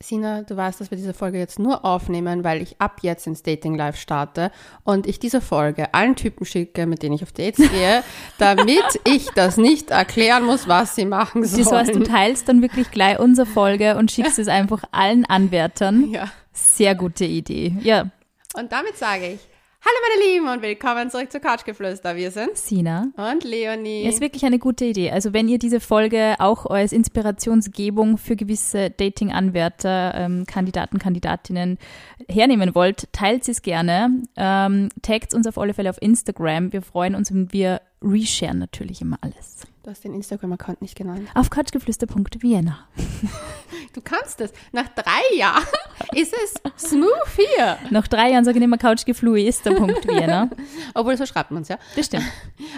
Sina, du weißt, dass wir diese Folge jetzt nur aufnehmen, weil ich ab jetzt ins Dating Live starte und ich diese Folge allen Typen schicke, mit denen ich auf Dates gehe, damit ich das nicht erklären muss, was sie machen sollen. Das heißt, du teilst dann wirklich gleich unsere Folge und schickst es einfach allen Anwärtern. Ja. Sehr gute Idee. Ja, Und damit sage ich, hallo meine Lieben und willkommen zurück zu Couchgeflüster. Wir sind Sina. und Leonie. Ist wirklich eine gute Idee. Also wenn ihr diese Folge auch als Inspirationsgebung für gewisse Dating-Anwärter, ähm, Kandidaten, Kandidatinnen hernehmen wollt, teilt sie es gerne. Ähm, taggt uns auf alle Fälle auf Instagram. Wir freuen uns und wir resharen natürlich immer alles. Du hast den Instagram-Account nicht genannt. Auf couchgeflüster.vienna. Du kannst es. Nach drei Jahren ist es smooth hier. Nach drei Jahren sage ich immer couchgefluister.vienna. Obwohl, so schreibt man es, ja. Das stimmt.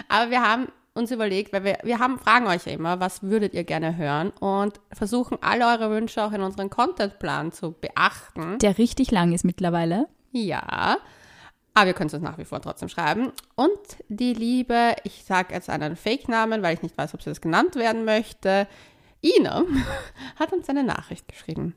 Aber wir haben uns überlegt, weil wir, wir haben, fragen euch ja immer, was würdet ihr gerne hören und versuchen alle eure Wünsche auch in unseren Contentplan zu beachten. Der richtig lang ist mittlerweile. Ja, aber ihr könnt es uns nach wie vor trotzdem schreiben. Und die liebe, ich sage jetzt einen Fake-Namen, weil ich nicht weiß, ob sie das genannt werden möchte, Ina hat uns eine Nachricht geschrieben.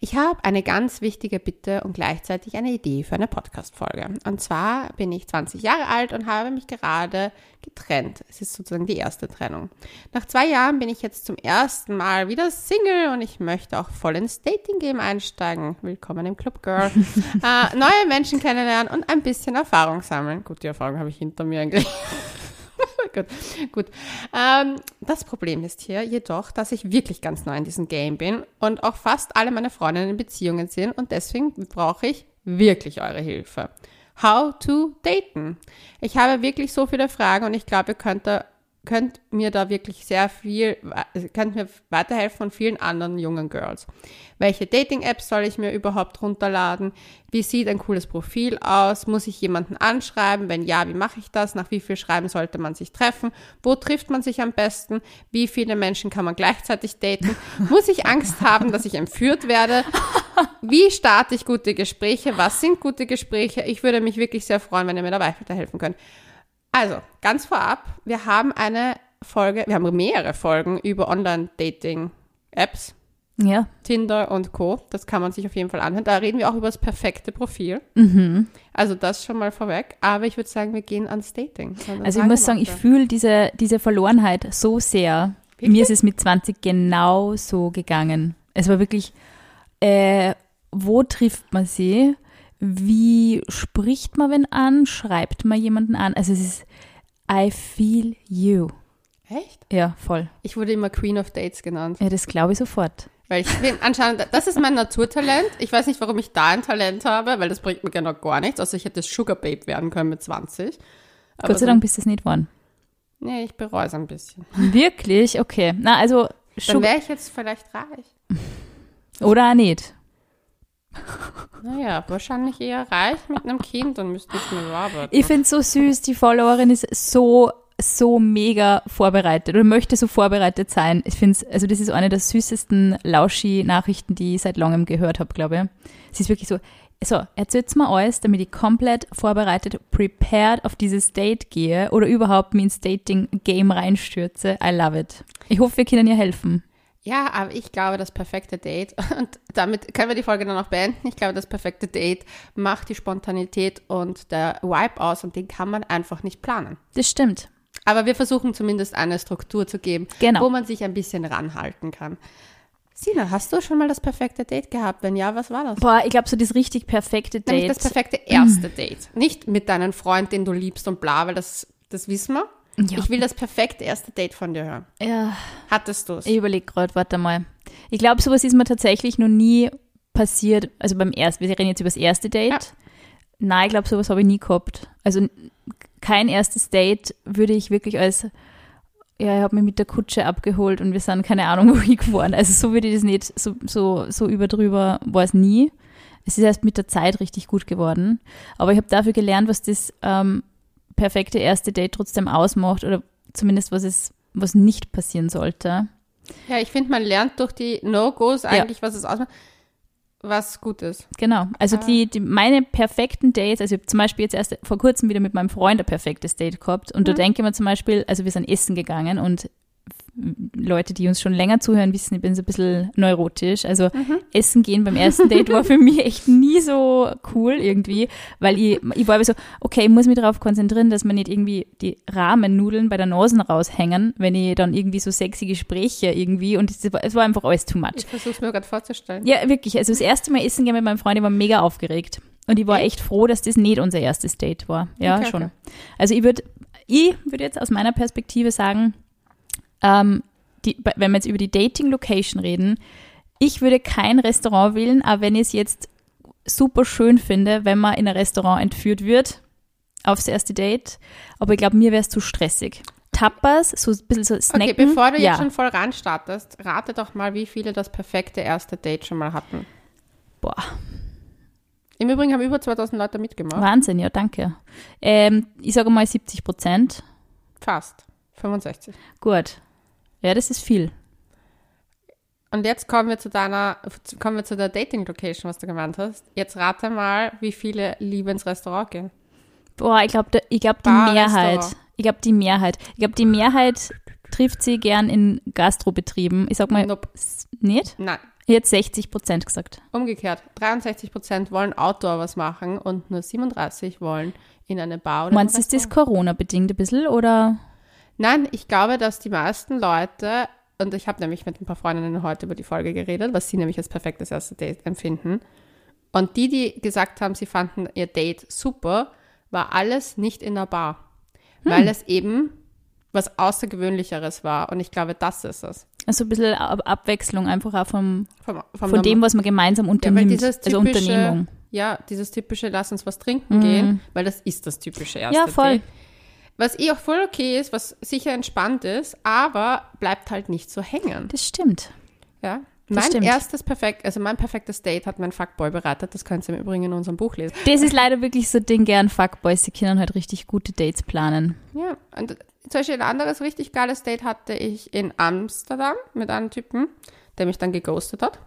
Ich habe eine ganz wichtige Bitte und gleichzeitig eine Idee für eine Podcast-Folge. Und zwar bin ich 20 Jahre alt und habe mich gerade getrennt. Es ist sozusagen die erste Trennung. Nach zwei Jahren bin ich jetzt zum ersten Mal wieder Single und ich möchte auch voll ins Dating-Game einsteigen. Willkommen im Club Girl. äh, neue Menschen kennenlernen und ein bisschen Erfahrung sammeln. Gut, die Erfahrung habe ich hinter mir eigentlich. gut, gut. Ähm, das Problem ist hier jedoch, dass ich wirklich ganz neu in diesem Game bin und auch fast alle meine Freundinnen in Beziehungen sind und deswegen brauche ich wirklich eure Hilfe. How to daten? Ich habe wirklich so viele Fragen und ich glaube, ihr könnt, da, könnt mir da wirklich sehr viel, also könnt mir weiterhelfen von vielen anderen jungen Girls. Welche Dating-Apps soll ich mir überhaupt runterladen? Wie sieht ein cooles Profil aus? Muss ich jemanden anschreiben? Wenn ja, wie mache ich das? Nach wie viel Schreiben sollte man sich treffen? Wo trifft man sich am besten? Wie viele Menschen kann man gleichzeitig daten? Muss ich Angst haben, dass ich entführt werde? Wie starte ich gute Gespräche? Was sind gute Gespräche? Ich würde mich wirklich sehr freuen, wenn ihr mir dabei weiterhelfen könnt. Also, ganz vorab, wir haben eine Folge, wir haben mehrere Folgen über Online-Dating-Apps. Ja. Tinder und Co. Das kann man sich auf jeden Fall anhören. Da reden wir auch über das perfekte Profil. Mhm. Also das schon mal vorweg. Aber ich würde sagen, wir gehen ans Dating. Dann Also ich muss sagen, ich fühle diese, diese Verlorenheit so sehr. Wirklich? Mir ist es mit 20 genau so gegangen. Es war wirklich, äh, wo trifft man sie? Wie spricht man wen an? Schreibt man jemanden an? Also es ist, I feel you. Echt? Ja, voll. Ich wurde immer Queen of Dates genannt. Ja, das glaube ich sofort. Weil ich bin anscheinend, das ist mein Naturtalent. Ich weiß nicht, warum ich da ein Talent habe, weil das bringt mir genau gar nichts. Also ich hätte Sugar Babe werden können mit 20. Aber Gott sei Dank bist du es nicht geworden. Nee, ich bereue es ein bisschen. Wirklich? Okay. Na, also, Dann Sugar- wäre ich jetzt vielleicht reich. oder nicht. Naja, wahrscheinlich eher reich mit einem Kind, dann müsste ich mir arbeiten. Ich finde es so süß, die Followerin ist so, so mega vorbereitet oder möchte so vorbereitet sein. Ich finde es, also das ist eine der süßesten Lauschi-Nachrichten, die ich seit langem gehört habe, glaube ich. Sie ist wirklich so, so, erzählt's mir alles, damit ich komplett vorbereitet, prepared auf dieses Date gehe oder überhaupt mich ins Dating-Game reinstürze. I love it. Ich hoffe, wir können ihr helfen. Ja, aber ich glaube, das perfekte Date, und damit können wir die Folge dann auch beenden. Ich glaube, das perfekte Date macht die Spontanität und der Vibe aus und den kann man einfach nicht planen. Das stimmt. Aber wir versuchen zumindest eine Struktur zu geben, Genau. wo man sich ein bisschen ranhalten kann. Sina, hast du schon mal das perfekte Date gehabt? Wenn ja, was war das? Boah, ich glaube, so das richtig perfekte Date. Nämlich das perfekte erste Date. Nicht mit deinem Freund, den du liebst und bla, weil das, das wissen wir. Ja. Ich will das perfekte erste Date von dir hören. ja. Hattest du es? Ich überlege gerade, warte mal. Ich glaube, sowas ist mir tatsächlich noch nie passiert. Also beim ersten, wir reden jetzt über das erste Date. Ja. Nein, ich glaube, sowas habe ich nie gehabt. Also kein erstes Date würde ich wirklich als, ja, ich habe mich mit der Kutsche abgeholt und wir sind keine Ahnung wohin gefahren. Also so würde ich das nicht, so, so, so über drüber war es nie. Es ist erst mit der Zeit richtig gut geworden. Aber ich habe dafür gelernt, was das ähm, perfekte erste Date trotzdem ausmacht oder zumindest was es, was nicht passieren sollte. Ja, ich finde, man lernt durch die No-Gos eigentlich, was es ausmacht, was gut ist. Genau. Also Ah. die, die, meine perfekten Dates, also ich hab zum Beispiel jetzt erst vor kurzem wieder mit meinem Freund ein perfektes Date gehabt und da Mhm. denke ich mir zum Beispiel, also wir sind essen gegangen und Leute, die uns schon länger zuhören, wissen, ich bin so ein bisschen neurotisch. Also Essen gehen beim ersten Date war für mich echt nie so cool irgendwie, weil ich, ich war aber so, okay, ich muss mich darauf konzentrieren, dass man nicht irgendwie die Rahmennudeln bei der Nase raushängen, wenn ich dann irgendwie so sexy Gespräche irgendwie und es war, es war einfach alles too much. Ich versuche es mir gerade vorzustellen. Ja, wirklich. Also das erste Mal essen gehen mit meinem Freund, ich war mega aufgeregt. Und ich war echt froh, dass das nicht unser erstes Date war. Ja, Okay, schon. okay. Also ich würde ich würde jetzt aus meiner Perspektive sagen, ähm, die, wenn wir jetzt über die Dating-Location reden, ich würde kein Restaurant wählen, aber wenn ich es jetzt super schön finde, wenn man in ein Restaurant entführt wird, aufs erste Date. Aber ich glaube, mir wäre es zu stressig. Tapas, so ein bisschen so snacken. Okay, bevor du ja. jetzt schon voll ranstartest, rate doch mal, wie viele das perfekte erste Date schon mal hatten. Boah, Im Übrigen haben über 2000 Leute mitgemacht. Wahnsinn, ja, danke. Ähm, ich sage mal 70 Prozent. Fast. 65. Gut. Ja, das ist viel. Und jetzt kommen wir zu deiner, kommen wir zu der Dating-Location, was du gemeint hast. Jetzt rate mal, wie viele lieber ins Restaurant gehen. Boah, ich glaube, ich glaube die Bar, Mehrheit. Restaurant. Ich glaube die Mehrheit. Ich glaube die Mehrheit trifft sie gern in Gastrobetrieben. Ich sag mal Nope. nicht. Nein, Ich hätte 60 Prozent gesagt. umgekehrt. 63 Prozent wollen Outdoor was machen und nur 37 wollen in eine Bar oder Meinst du, ist das. Corona-bedingt ein bisschen oder? Nein, ich glaube, dass die meisten Leute, und ich habe nämlich mit ein paar Freundinnen heute über die Folge geredet, was sie nämlich als perfektes erste Date empfinden. Und die, die gesagt haben, sie fanden ihr Date super, war alles nicht in der Bar. Weil es eben was Außergewöhnlicheres war. Und ich glaube, das ist es. Also ein bisschen Ab Abwechslung einfach auch vom, Vom, von dem, was man gemeinsam unternimmt. dieses also typische- Unternehmung. Ja, dieses typische Lass uns was trinken gehen, weil das ist das typische erste Mhm. Ja, voll. Date. Was eh auch voll okay ist, was sicher entspannt ist, aber bleibt halt nicht so hängen. Das stimmt. Ja. Das Mein stimmt. erstes perfekt, also mein perfektes Date hat mein Fuckboy bereitet. Das könnt ihr im Übrigen in unserem Buch lesen. Das ist leider wirklich so Ding gern Fuckboys, die können halt richtig gute Dates planen. Ja. Und zum Beispiel ein anderes richtig geiles Date hatte ich in Amsterdam mit einem Typen, der mich dann geghostet hat.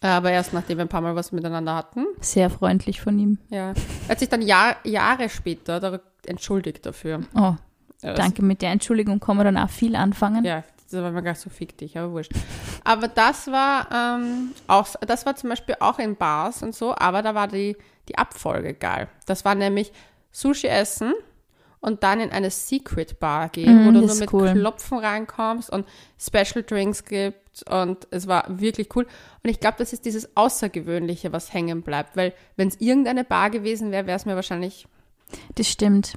Aber erst nachdem wir ein paar Mal was miteinander hatten. Sehr freundlich von ihm. Ja. Hat sich dann Jahr, Jahre später entschuldigt dafür. Oh, das- danke. Mit der Entschuldigung kann man dann auch viel anfangen. Ja, das war mir gar so fick dich, aber wurscht. Aber das war ähm, auch, das war zum Beispiel auch in Bars und so, aber da war die, die Abfolge geil. Das war nämlich Sushi essen und dann in eine Secret Bar gehen, Mm, wo du nur mit cool. Klopfen reinkommst und Special Drinks gibt und es war wirklich cool. Und ich glaube, das ist dieses Außergewöhnliche, was hängen bleibt, weil wenn es irgendeine Bar gewesen wäre, wäre es mir wahrscheinlich Das stimmt.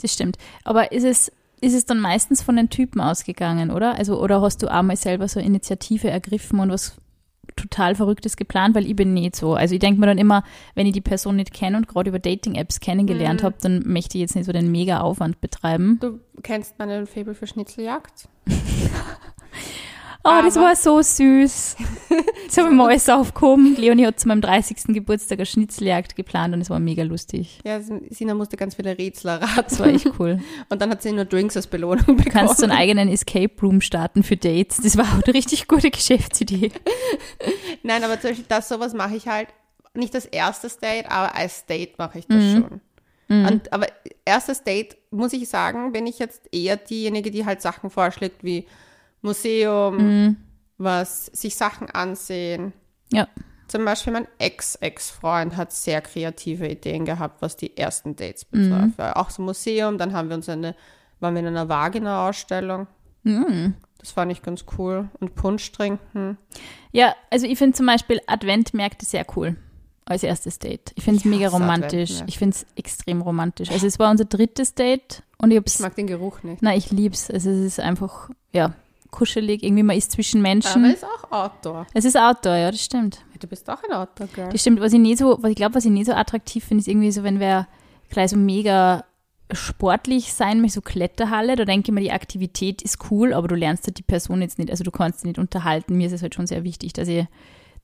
Das stimmt. Aber ist es, ist es dann meistens von den Typen ausgegangen, oder? Also, oder hast du einmal selber so Initiative ergriffen und was total Verrücktes geplant? Weil ich bin nicht so. Also ich denke mir dann immer, wenn ich die Person nicht kenne und gerade über Dating-Apps kennengelernt habe, dann möchte ich jetzt nicht so den mega Aufwand betreiben. Du kennst meinen Faible für Schnitzeljagd? Oh, das war so süß. Jetzt habe ich mal alles aufgehoben. Leonie hat zu meinem 30. Geburtstag eine Schnitzeljagd geplant und es war mega lustig. Ja, Sina musste ganz viele Rätsel raten. Das war echt cool. Und dann hat sie nur Drinks als Belohnung bekommen. Du kannst so einen eigenen Escape Room starten für Dates. Das war auch eine richtig gute Geschäftsidee. Nein, aber zum Beispiel das sowas mache ich halt nicht das erste Date, aber als Date mache ich das Mhm. schon. Und, aber erstes Date, muss ich sagen, bin ich jetzt eher diejenige, die halt Sachen vorschlägt wie Museum, Mhm. was sich Sachen ansehen. Ja. Zum Beispiel mein Ex-Ex-Freund hat sehr kreative Ideen gehabt, was die ersten Dates Mhm. betrifft. Weil Auch so Museum, dann haben wir uns eine, waren wir in einer Vagina-Ausstellung. Mhm. Das fand ich ganz cool. Und Punsch trinken. Ja, also ich finde zum Beispiel Adventmärkte sehr cool als erstes Date. Ich finde es mega romantisch. Ich finde es extrem romantisch. Also es war unser drittes Date und ich Ich mag den Geruch nicht. na, ich lieb's. Also es ist einfach, ja, kuschelig. Irgendwie man ist zwischen Aber Menschen. ist auch Outdoor. Es ist Outdoor, ja, das stimmt. Du bist auch ein Outdoor-Girl. Das stimmt. Was ich nie so, was ich glaube, was ich nie so attraktiv finde, ist irgendwie so, wenn wer gleich so mega sportlich sein möchte, so Kletterhalle, da denke ich mir, die Aktivität ist cool, aber du lernst halt die Person jetzt nicht, also du kannst sie nicht unterhalten. Mir ist es halt schon sehr wichtig, dass ich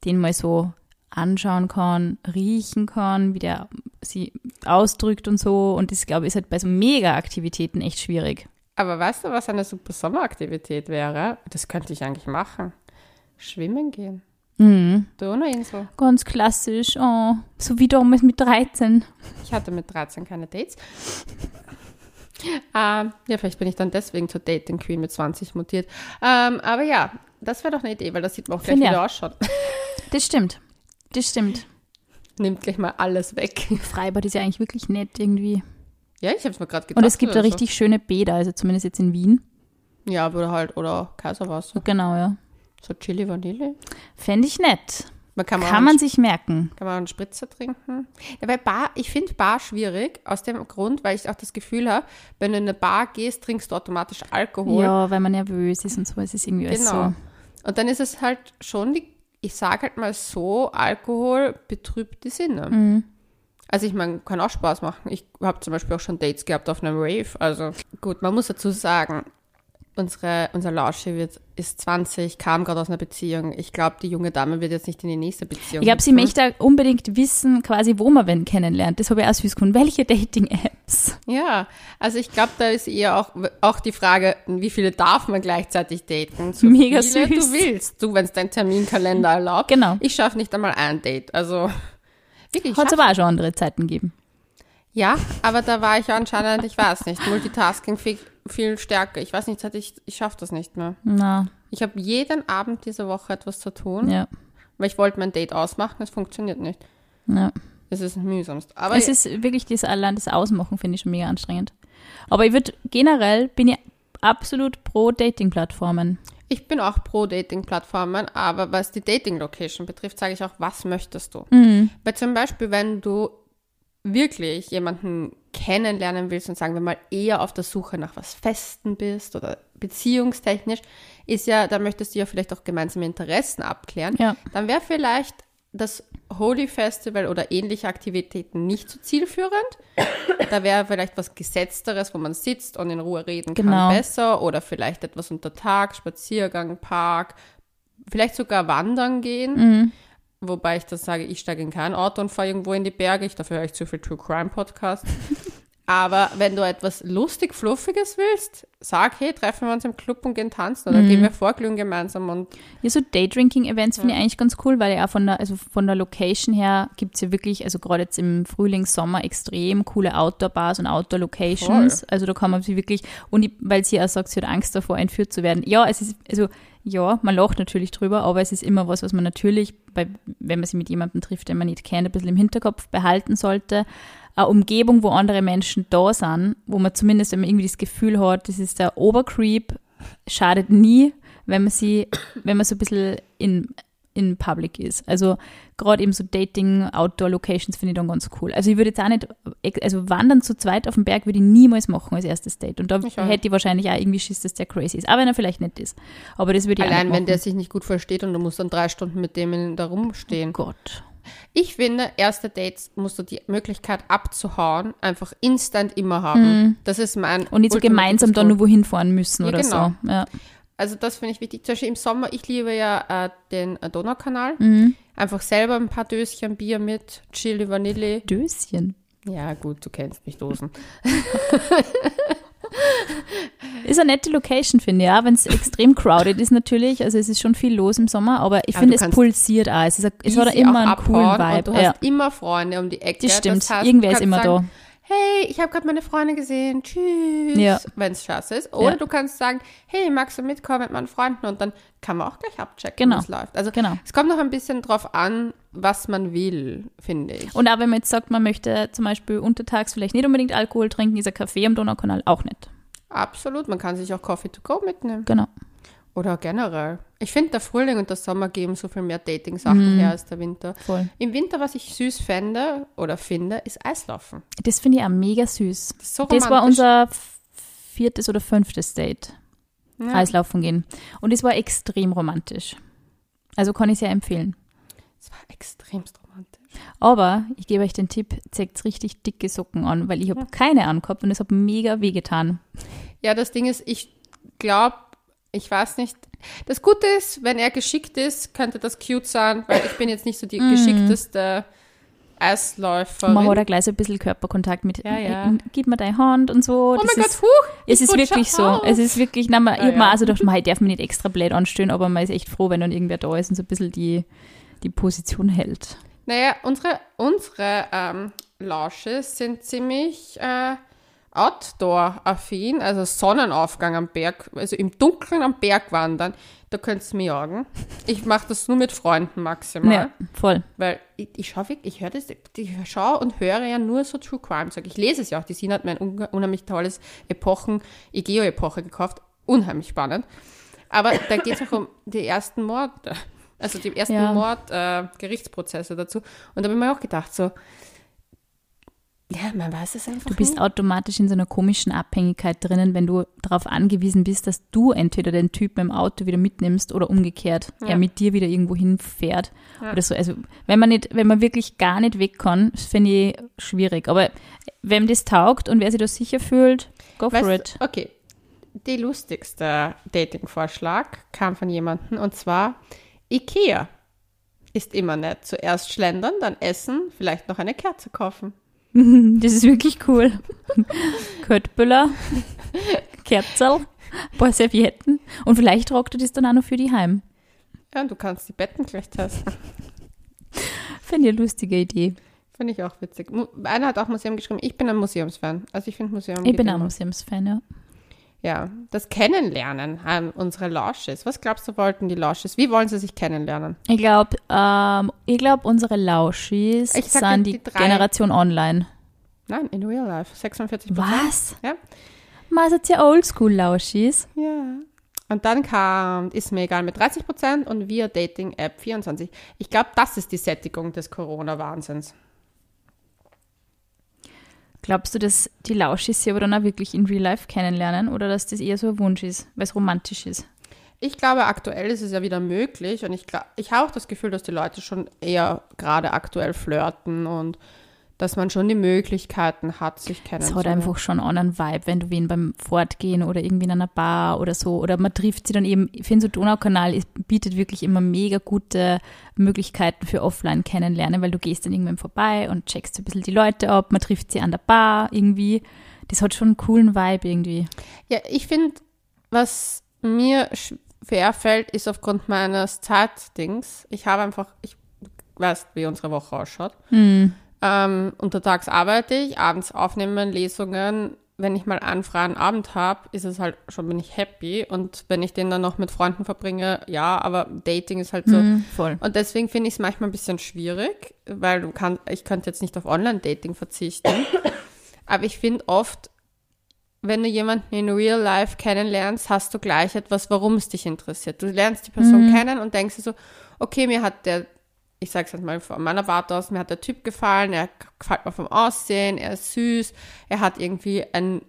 den mal so anschauen kann, riechen kann, wie der sie ausdrückt und so. Und das, glaube ich, ist halt bei so Mega-Aktivitäten echt schwierig. Aber weißt du, was eine super Sommeraktivität wäre? Das könnte ich eigentlich machen. Schwimmen gehen. Mhm. Donauinsel. Ganz klassisch, oh, so wie damals mit 13. Ich hatte mit 13 keine Dates. Ähm, ja, vielleicht bin ich dann deswegen zur Dating Queen mit 20 mutiert. Ähm, aber ja, das wäre doch eine Idee, weil das sieht man auch gleich wieder ja. ausschaut. Das stimmt. Das stimmt. Nimmt gleich mal alles weg. Freibad ist ja eigentlich wirklich nett irgendwie. Ja, ich habe es mir gerade gedacht. Und es gibt da oder so. richtig schöne Bäder, also zumindest jetzt in Wien. Ja, oder halt, oder Kaiserwasser. Genau, ja. So Chili Vanille. Fände ich nett. Man kann, Kann man sich merken. Kann man einen Spritzer trinken? Ja, weil Bar, ich finde Bar schwierig, aus dem Grund, weil ich auch das Gefühl habe, wenn du in eine Bar gehst, trinkst du automatisch Alkohol. Ja, weil man nervös ist und so. Es ist irgendwie Genau. so. Und dann ist es halt schon, die, ich sage halt mal so, Alkohol betrübt die Sinne. Mhm. Also ich meine, kann auch Spaß machen. Ich habe zum Beispiel auch schon Dates gehabt auf einem Rave. Also gut, man muss dazu sagen, unsere, unser Lausche wird, ist 20, kam gerade aus einer Beziehung. Ich glaube, die junge Dame wird jetzt nicht in die nächste Beziehung Ich glaube, sie möchte unbedingt wissen, quasi, wo man wen kennenlernt. Das habe ich auch süß gefunden. Welche Dating-Apps? Ja, also ich glaube, da ist eher auch, auch die Frage, wie viele darf man gleichzeitig daten? So Mega viele süß. du willst. Du, wenn es dein Terminkalender erlaubt. Genau. Ich schaffe nicht einmal ein Date. Also wirklich. Hat es aber auch schon andere Zeiten gegeben. Ja, aber da war ich anscheinend, ich weiß nicht, Multitasking viel, viel stärker. Ich weiß nicht, ich, ich schaffe das nicht mehr. Na, Ich habe jeden Abend diese Woche etwas zu tun, ja. weil ich wollte mein Date ausmachen, es funktioniert nicht. ja. Es ist mühsamst. Aber es ist wirklich das allein das Ausmachen, finde ich schon mega anstrengend. Aber ich würde generell, bin ich absolut pro Dating-Plattformen. Ich bin auch pro Dating-Plattformen, aber was die Dating-Location betrifft, sage ich auch, was möchtest du? Mhm. Weil zum Beispiel, wenn du wirklich jemanden kennenlernen willst und sagen wir mal eher auf der Suche nach was Festen bist oder beziehungstechnisch, ist ja, da möchtest du ja vielleicht auch gemeinsame Interessen abklären. Ja. Dann wäre vielleicht das Holy Festival oder ähnliche Aktivitäten nicht so zielführend. Da wäre vielleicht was Gesetzteres, wo man sitzt und in Ruhe reden Genau. kann, besser. Oder vielleicht etwas unter Tag, Spaziergang, Park, vielleicht sogar wandern gehen. Mhm. Wobei ich das sage, ich steige in kein Auto und fahre irgendwo in die Berge. Ich dafür höre ich zu viel True Crime Podcast. Aber wenn du etwas lustig, fluffiges willst, sag, hey, treffen wir uns im Club und gehen tanzen oder gehen wir vorglühen gemeinsam und Ja, so Daydrinking-Events finde ich eigentlich ganz cool, weil ja von der, also von der Location her gibt es ja wirklich, also gerade jetzt im Frühling, Sommer extrem coole Outdoor-Bars und Outdoor-Locations. Also da kann man sich wirklich, und ich, weil sie auch sagt, sie hat Angst davor, entführt zu werden. Ja, es ist, also ja, man lacht natürlich drüber, aber es ist immer was, was man natürlich, bei, wenn man sich mit jemandem trifft, den man nicht kennt, ein bisschen im Hinterkopf behalten sollte. Eine Umgebung, wo andere Menschen da sind, wo man zumindest, wenn man irgendwie das Gefühl hat, das ist der Obercreep, schadet nie, wenn man sie, wenn man so ein bisschen in, in Public ist. Also gerade eben so Dating, Outdoor-Locations finde ich dann ganz cool. Also ich würde jetzt auch nicht, also wandern zu zweit auf dem Berg würde ich niemals machen als erstes Date. Und da Ich hätte ich wahrscheinlich auch irgendwie Schiss, dass der crazy ist. Aber wenn er vielleicht nicht ist. Aber das würde ich auch allein wenn der sich nicht gut versteht und du musst dann drei Stunden mit dem da rumstehen. Oh Gott. Ich finde, erste Dates musst du die Möglichkeit abzuhauen, einfach instant immer haben. Das ist mein Mhm. Und nicht so gemeinsam dann nur wohin fahren müssen Ja, oder genau. so. Ja. Also das finde ich wichtig. Zum Beispiel im Sommer, ich liebe ja äh, den äh, Donaukanal. Mhm. Einfach selber ein paar Döschen Bier mit, Chili, Vanille. Döschen. Ja gut, du kennst mich, Dosen. Ist eine nette Location, finde ich, ja, wenn es extrem crowded ist natürlich. Also es ist schon viel los im Sommer, aber ich finde, es pulsiert auch. Es, ist, es hat immer einen coolen Vibe. Du ja. hast immer Freunde um die Ecke. Das stimmt. heißt, Irgendwer ist immer sagen, da. Hey, ich habe gerade meine Freunde gesehen. Tschüss. Ja. Wenn es scheiße ist. Oder Ja. du kannst sagen, hey, magst du mitkommen mit meinen Freunden? Und dann kann man auch gleich abchecken, Genau. wie es läuft. Also Genau. es kommt noch ein bisschen drauf an, was man will, finde ich. Und auch wenn man jetzt sagt, man möchte zum Beispiel untertags vielleicht nicht unbedingt Alkohol trinken, ist ein Kaffee am Donaukanal auch nicht. Absolut. Man kann sich auch Coffee to go mitnehmen. Genau. Oder generell. Ich finde, der Frühling und der Sommer geben so viel mehr Dating-Sachen Mhm. her als der Winter. Voll. Im Winter, was ich süß fände oder finde, ist Eislaufen. Das finde ich auch mega süß. Das so Das war unser viertes oder fünftes Date. Ja. Eislaufen gehen. Und es war extrem romantisch. Also kann ich sehr empfehlen. Das war extremst romantisch. Aber ich gebe euch den Tipp, zeigt richtig dicke Socken an, weil ich habe keine angehabt und es hat mega wehgetan. Ja, das Ding ist, ich glaube, ich weiß nicht. Das Gute ist, wenn er geschickt ist, könnte das cute sein, weil ich bin jetzt nicht so die geschickteste Eisläuferin. Man hat auch gleich so ein bisschen Körperkontakt mit, Ja, ja. gib mir deine Hand und so. oh das mein ist, Gott, huch! Es ich ist wirklich so. auf. Es ist wirklich, na, man, ich Ja, habe mir ja. also gedacht, man, ich darf mich nicht extra blöd anstellen, aber man ist echt froh, wenn dann irgendwer da ist und so ein bisschen die, die Position hält. Naja, unsere, unsere ähm, Lausches sind ziemlich äh, Outdoor-affin, also Sonnenaufgang am Berg, also im Dunkeln am Berg wandern, da könntest du mir jagen. Ich mache das nur mit Freunden maximal. Ja, voll. Weil ich, ich schaue ich höre das, ich schaue und höre ja nur so True Crime Zeug. Ich lese es ja auch. Die Sina hat mir ein un- unheimlich tolles Epochen, Egeo-Epoche gekauft. Unheimlich spannend. Aber da geht es auch um die ersten Morde. Also die ersten Ja. Mord-Gerichtsprozesse dazu. Und da habe ich mir auch gedacht, so, ja, man weiß es einfach Du bist nicht. automatisch in so einer komischen Abhängigkeit drinnen, wenn du darauf angewiesen bist, dass du entweder den Typen im Auto wieder mitnimmst oder umgekehrt, Ja. er mit dir wieder irgendwo hinfährt Ja. oder so. Also wenn man nicht, wenn man wirklich gar nicht weg kann, finde ich schwierig. Aber wem das taugt und wer sich da sicher fühlt, go for Weißt it. okay, die lustigste Dating-Vorschlag kam von jemandem und zwar Ikea. Ist immer nett. Zuerst schlendern, dann essen, vielleicht noch eine Kerze kaufen. Das ist wirklich cool. Köttbüller, Kerzel, ein paar Servietten und vielleicht tragt du das dann auch noch für die heim. Ja, und du kannst die Betten gleich testen. Finde ich eine lustige Idee. Finde ich auch witzig. Einer hat auch Museum geschrieben. Ich bin ein Museumsfan. Also ich finde Museum. Ich bin auch. Museumsfan, ja. Ja, das Kennenlernen haben unsere Lausches. Was glaubst du, wollten die Lausches? Wie wollen sie sich kennenlernen? Ich glaube, ähm, ich glaube, unsere dir sind die, die. Generation online. Nein, in real life. 46% Was? Ja. Man seid ja Oldschool-Lauschis. Ja. Und dann kam Ist mir egal mit 30 Prozent und Via Dating App 24. Ich glaube, das ist die Sättigung des Corona-Wahnsinns. Glaubst du, dass die Lauschis sie aber dann auch wirklich in Real Life kennenlernen oder dass das eher so ein Wunsch ist, weil es romantisch ist? Ich glaube, aktuell ist es ja wieder möglich und ich, ich habe auch das Gefühl, dass die Leute schon eher gerade aktuell flirten und dass man schon die Möglichkeiten hat, sich Es kennenzulernen. hat einfach schon einen anderen Vibe, wenn du wen beim Fortgehen oder irgendwie in einer Bar oder so. Oder man trifft sie dann eben, ich finde so Donaukanal bietet wirklich immer mega gute Möglichkeiten für offline kennenlernen, weil du gehst dann irgendwann vorbei und checkst ein bisschen die Leute ab, man trifft sie an der Bar irgendwie. Das hat schon einen coolen Vibe irgendwie. Ja, ich finde, was mir schwer fällt, ist aufgrund meines Zeitdings. Ich habe einfach, ich weiß, wie unsere Woche ausschaut. Hm. Ähm, untertags arbeite ich, abends aufnehmen, Lesungen. Wenn ich mal einen freien Abend habe, ist es halt schon, bin ich happy. Und wenn ich den dann noch mit Freunden verbringe, ja, aber Dating ist halt so. Hm, voll. Und deswegen finde ich es manchmal ein bisschen schwierig, weil du kann, ich könnte jetzt nicht auf Online-Dating verzichten. Aber ich finde oft, wenn du jemanden in Real Life kennenlernst, hast du gleich etwas, warum es dich interessiert. Du lernst die Person kennen und denkst dir so, okay, mir hat der, ich sag's jetzt mal von meiner Warte aus, mir hat der Typ gefallen, er gefällt mir vom Aussehen, er ist süß, er hat irgendwie einen,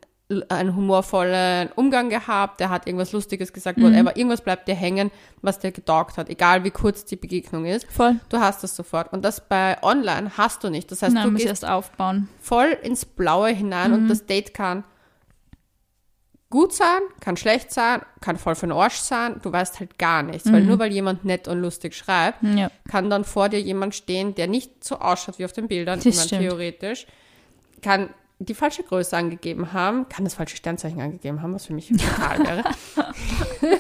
einen humorvollen Umgang gehabt, er hat irgendwas Lustiges gesagt, whatever, irgendwas bleibt dir hängen, was dir getaugt hat, egal wie kurz die Begegnung ist. Voll. Du hast das sofort. Und das bei online hast du nicht. Das heißt, Nein, du muss gehst erst aufbauen. voll ins Blaue hinein und das Date kann gut sein, kann schlecht sein, kann voll für den Arsch sein. Du weißt halt gar nichts. Weil nur weil jemand nett und lustig schreibt, Ja. kann dann vor dir jemand stehen, der nicht so ausschaut wie auf den Bildern, Das ich meine, theoretisch, kann die falsche Größe angegeben haben, kann das falsche Sternzeichen angegeben haben, was für mich fatal wäre.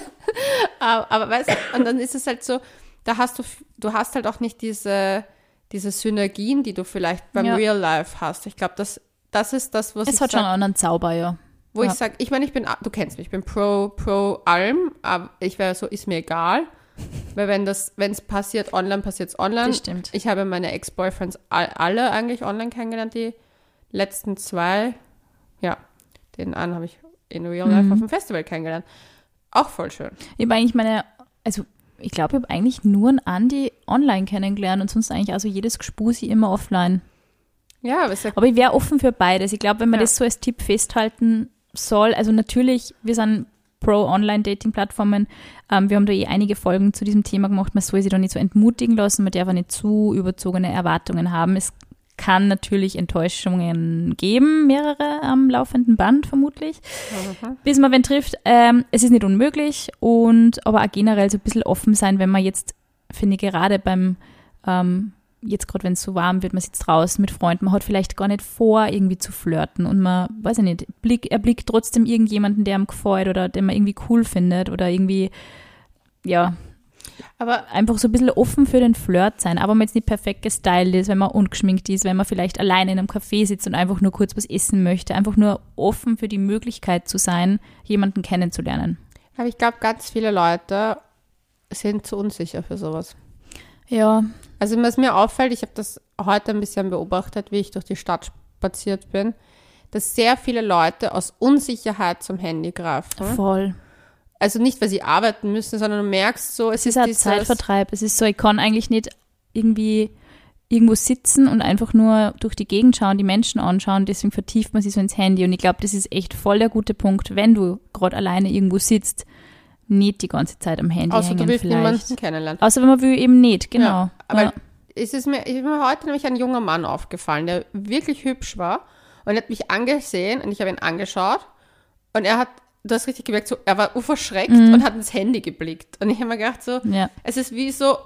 aber, aber weißt du, und dann ist es halt so, da hast du, du hast halt auch nicht diese, diese Synergien, die du vielleicht beim Ja. Real Life hast. Ich glaube, das, das ist das, was Es hat schon sag, einen anderen Zauber, ja. Wo ja. ich sage, ich meine, ich bin, du kennst mich, ich bin pro, pro allem, aber ich wäre so, ist mir egal. Weil wenn das, wenn es passiert online, passiert es online. Das stimmt. Ich habe meine Ex-Boyfriends all, alle eigentlich online kennengelernt, die letzten zwei. Ja, den einen habe ich in Real Life Mhm. auf dem Festival kennengelernt. Auch voll schön. Ich habe eigentlich meine, also ich glaube, ich habe eigentlich nur einen Andi online kennengelernt und sonst eigentlich also jedes Gespusi immer offline. Ja, aber ja Aber ich wäre offen für beides. Ich glaube, wenn man Ja. das so als Tipp festhalten soll, also natürlich, wir sind pro Online-Dating-Plattformen. Ähm, wir haben da eh einige Folgen zu diesem Thema gemacht. Man soll sich da nicht so entmutigen lassen, man darf auch nicht zu überzogene Erwartungen haben. Es kann natürlich Enttäuschungen geben, mehrere am laufenden Band vermutlich. Bis man wen trifft. Ähm, es ist nicht unmöglich und aber auch generell so ein bisschen offen sein, wenn man jetzt, finde ich, gerade beim ähm, jetzt gerade wenn es so warm wird, man sitzt draußen mit Freunden, man hat vielleicht gar nicht vor, irgendwie zu flirten und man, weiß ich nicht, blick, erblickt trotzdem irgendjemanden, der ihm gefällt oder den man irgendwie cool findet oder irgendwie, ja, Aber einfach so ein bisschen offen für den Flirt sein, aber wenn man jetzt nicht perfekt gestylt ist, wenn man ungeschminkt ist, wenn man vielleicht allein in einem Café sitzt und einfach nur kurz was essen möchte, einfach nur offen für die Möglichkeit zu sein, jemanden kennenzulernen. aber ich glaube, ganz viele Leute sind zu unsicher für sowas. Ja, Also was mir auffällt, ich habe das heute ein bisschen beobachtet, wie ich durch die Stadt spaziert bin, dass sehr viele Leute aus Unsicherheit zum Handy greifen. voll. Also nicht, weil sie arbeiten müssen, sondern du merkst so, es Es ist ist dieses, Zeitvertreib. Es ist so, ich kann eigentlich nicht irgendwie irgendwo sitzen und einfach nur durch die Gegend schauen, die Menschen anschauen, deswegen vertieft man sich so ins Handy. Und ich glaube, das ist echt voll der gute Punkt, wenn du gerade alleine irgendwo sitzt, nicht die ganze Zeit am Handy außer du hängen willst vielleicht. niemanden kennenlernen. Außer wenn man will, eben nicht, genau. Ja, aber ja. es ist mir, ist mir heute nämlich ein junger Mann aufgefallen, der wirklich hübsch war und er hat mich angesehen und ich habe ihn angeschaut und er hat, du hast richtig gemerkt, so, er war verschreckt und hat ins Handy geblickt und ich habe mir gedacht so, Ja. es ist wie so,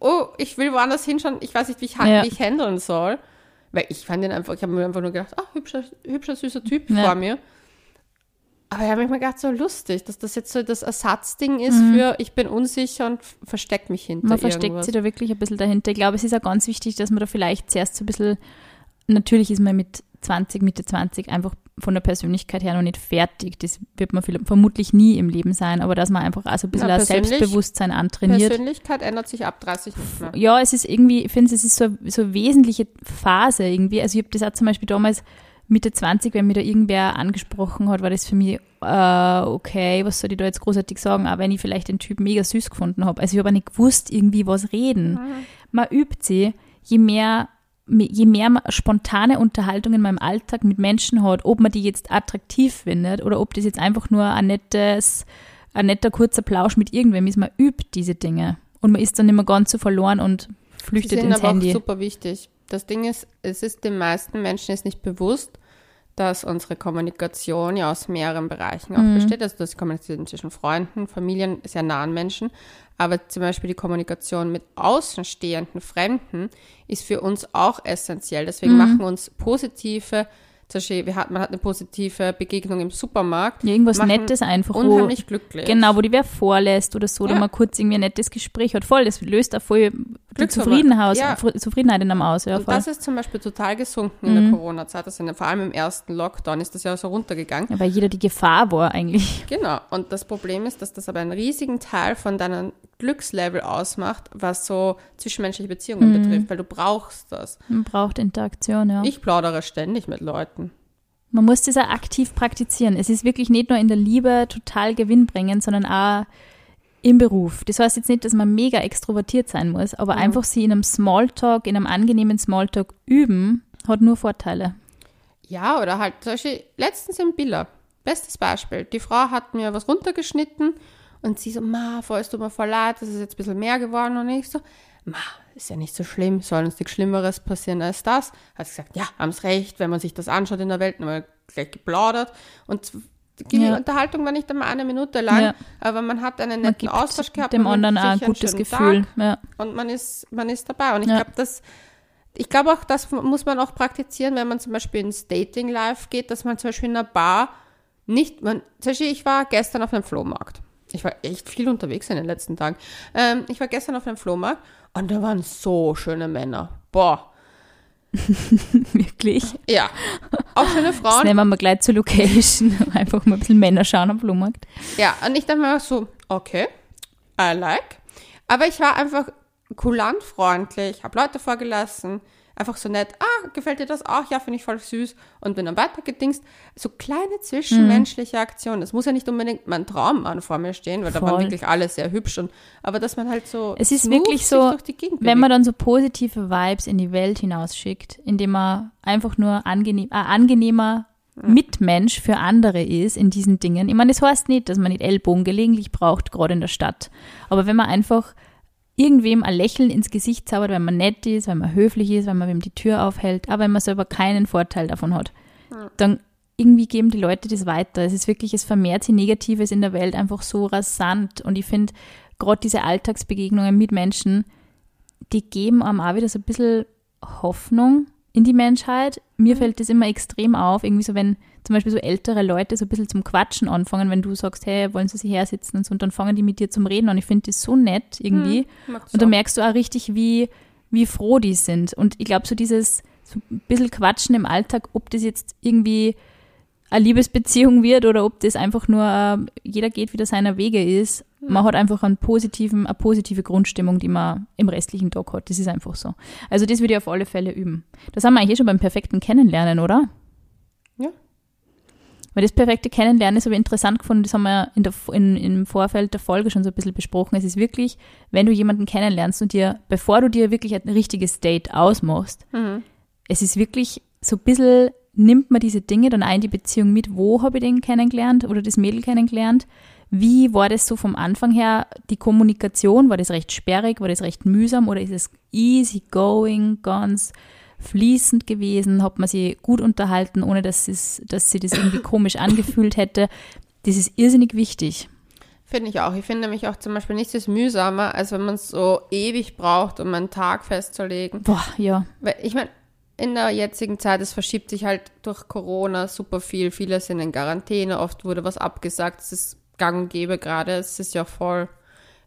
oh, ich will woanders hinschauen, ich weiß nicht, wie ich, Ja. wie ich handeln soll, weil ich fand ihn einfach, ich habe mir einfach nur gedacht, ah, hübscher, hübscher, süßer Typ Ja. vor mir. Aber ich habe mir gedacht, so lustig, dass das jetzt so das Ersatzding ist für, ich bin unsicher und f- versteck mich hinter Mhm. Man versteckt irgendwas. sich da wirklich ein bisschen dahinter. Ich glaube, es ist auch ganz wichtig, dass man da vielleicht zuerst so ein bisschen, natürlich ist man mit 20, Mitte 20 einfach von der Persönlichkeit her noch nicht fertig. Das wird man viel, vermutlich nie im Leben sein, aber dass man einfach auch so ein bisschen Na, Selbstbewusstsein antrainiert. Persönlichkeit ändert sich ab 30 nicht mehr. Ja, es ist irgendwie, ich finde, es ist so, so eine wesentliche Phase irgendwie. Also ich habe das auch zum Beispiel damals Mitte 20, wenn mir da irgendwer angesprochen hat, war das für mich, äh, okay, was soll ich da jetzt großartig sagen, auch wenn ich vielleicht den Typ mega süß gefunden habe. Also ich habe nicht gewusst, irgendwie was reden. Man übt sie, je mehr je mehr man spontane Unterhaltung in meinem Alltag mit Menschen hat, ob man die jetzt attraktiv findet oder ob das jetzt einfach nur ein nettes, ein netter kurzer Plausch mit irgendwem ist, man übt diese Dinge. Und man ist dann immer ganz so verloren und Die flüchtet sind ins aber Handy. auch super wichtig. Das Ding ist, es ist den meisten Menschen jetzt nicht bewusst, dass unsere Kommunikation ja aus mehreren Bereichen auch Mhm. besteht. Also das Kommunikation zwischen Freunden, Familien, sehr nahen Menschen. Aber zum Beispiel die Kommunikation mit außenstehenden Fremden ist für uns auch essentiell. Deswegen Mhm. machen uns positive, zum Beispiel, wir hat, man hat eine positive Begegnung im Supermarkt. Ja, irgendwas Nettes einfach, wo, Unheimlich glücklich. genau, wo die wer vorlässt oder so, oder Ja. mal kurz irgendwie ein nettes Gespräch hat. Voll, das löst auch voll die. Zufriedenheit, Ja. Fr- Zufriedenheit in einem aus. Ja, Und voll. das ist zum Beispiel total gesunken Mhm. in der Corona-Zeit. Das sind, vor allem im ersten Lockdown ist das ja so runtergegangen. ja, weil jeder die Gefahr war eigentlich. Genau. Und das Problem ist, dass das aber einen riesigen Teil von deinem Glückslevel ausmacht, was so zwischenmenschliche Beziehungen Mhm. betrifft, weil du brauchst das. Man braucht Interaktion, ja. Ich plaudere ständig mit Leuten. Man muss das auch aktiv praktizieren. Es ist wirklich nicht nur in der Liebe total gewinnbringend, sondern auch im Beruf. Das heißt jetzt nicht, dass man mega extrovertiert sein muss, aber einfach sie in einem Smalltalk, in einem angenehmen Smalltalk üben, hat nur Vorteile. Ja, oder halt, zum Beispiel letztens im Biller. Bestes Beispiel. Die Frau hat mir was runtergeschnitten und sie so, ma, voll, tut mir voll leid, das ist jetzt ein bisschen mehr geworden. Und ich so, ma, ist ja nicht so schlimm, soll uns nichts Schlimmeres passieren als das. Hat sie gesagt, ja, haben's recht, wenn man sich das anschaut in der Welt, dann haben wir gleich geplaudert. Und die Ja. Unterhaltung war nicht einmal eine Minute lang, Ja. aber man hat einen netten Austausch gehabt. dem anderen ein gutes Gefühl. Ja. und man ist, man ist dabei. Und ich glaube, das, ich glaube auch, das muss man auch praktizieren, wenn man zum Beispiel ins Dating Live geht, dass man zum Beispiel in einer Bar nicht, man, zum Beispiel, ich war gestern auf einem Flohmarkt. Ich war echt viel unterwegs in den letzten Tagen. Ähm, ich war gestern auf einem Flohmarkt und da waren so schöne Männer. Boah. Wirklich. Ja. Auch schöne Das Frauen. nehmen wir mal gleich zur Location. Einfach mal ein bisschen Männer schauen am Flohmarkt. Ja, und ich dachte mir so, okay, I like. Aber ich war einfach kulant freundlich, habe Leute vorgelassen, einfach so nett, ah, gefällt dir das auch? Ja, finde ich voll süß. Und bin dann weitergedingst. So kleine zwischenmenschliche Aktionen. Es muss ja nicht unbedingt mein Traummann vor mir stehen, weil da waren Voll. wirklich alle sehr hübsch. Und, aber dass man halt so Es ist wirklich so, wenn man dann so positive Vibes in die Welt hinausschickt, indem man einfach nur angenehm, ein angenehmer Mitmensch für andere ist in diesen Dingen. Ich meine, das heißt nicht, dass man nicht Ellbogen gelegentlich braucht, gerade in der Stadt. Aber wenn man einfach irgendwem ein Lächeln ins Gesicht zaubert, wenn man nett ist, wenn man höflich ist, wenn man wem die Tür aufhält, aber wenn man selber keinen Vorteil davon hat, dann irgendwie geben die Leute das weiter. Es ist wirklich, es vermehrt sich Negatives in der Welt einfach so rasant. Und ich finde, gerade diese Alltagsbegegnungen mit Menschen, die geben einem auch wieder so ein bisschen Hoffnung in die Menschheit. Mir fällt das immer extrem auf, irgendwie so, wenn zum Beispiel so ältere Leute so ein bisschen zum Quatschen anfangen, wenn du sagst, hey, wollen sie sich hersitzen und so, und dann fangen die mit dir zum Reden an. Ich finde das so nett irgendwie. Hm, Und da merkst du auch richtig, wie, wie froh die sind. Und ich glaube, so dieses so ein bisschen Quatschen im Alltag, ob das jetzt irgendwie eine Liebesbeziehung wird oder ob das einfach nur äh, jeder geht wieder seiner Wege ist. Man hat einfach einen positiven, eine positive Grundstimmung, die man im restlichen Tag hat. Das ist einfach so. Also das würde ich auf alle Fälle üben. Das haben wir eigentlich eh schon beim perfekten Kennenlernen, oder? Weil das perfekte Kennenlernen ist aber interessant gefunden, das haben wir in der, in, im Vorfeld der Folge schon so ein bisschen besprochen. Es ist wirklich, wenn du jemanden kennenlernst und dir, bevor du dir wirklich ein richtiges Date ausmachst, Mhm. es ist wirklich so ein bisschen, nimmt man diese Dinge dann ein, die Beziehung mit, wo habe ich den kennengelernt oder das Mädel kennengelernt, wie war das so vom Anfang her, die Kommunikation, war das recht sperrig, war das recht mühsam oder ist es easy going, ganz fließend gewesen, hat man sie gut unterhalten, ohne dass, es, dass sie das irgendwie komisch angefühlt hätte. Das ist irrsinnig wichtig. Finde ich auch. Ich finde nämlich auch zum Beispiel nichts ist mühsamer, als wenn man es so ewig braucht, um einen Tag festzulegen. Boah, ja. Weil ich meine, in der jetzigen Zeit, es verschiebt sich halt durch Corona super viel. Viele sind in Quarantäne, oft wurde was abgesagt. Es ist gang und gäbe gerade. Es ist ja voll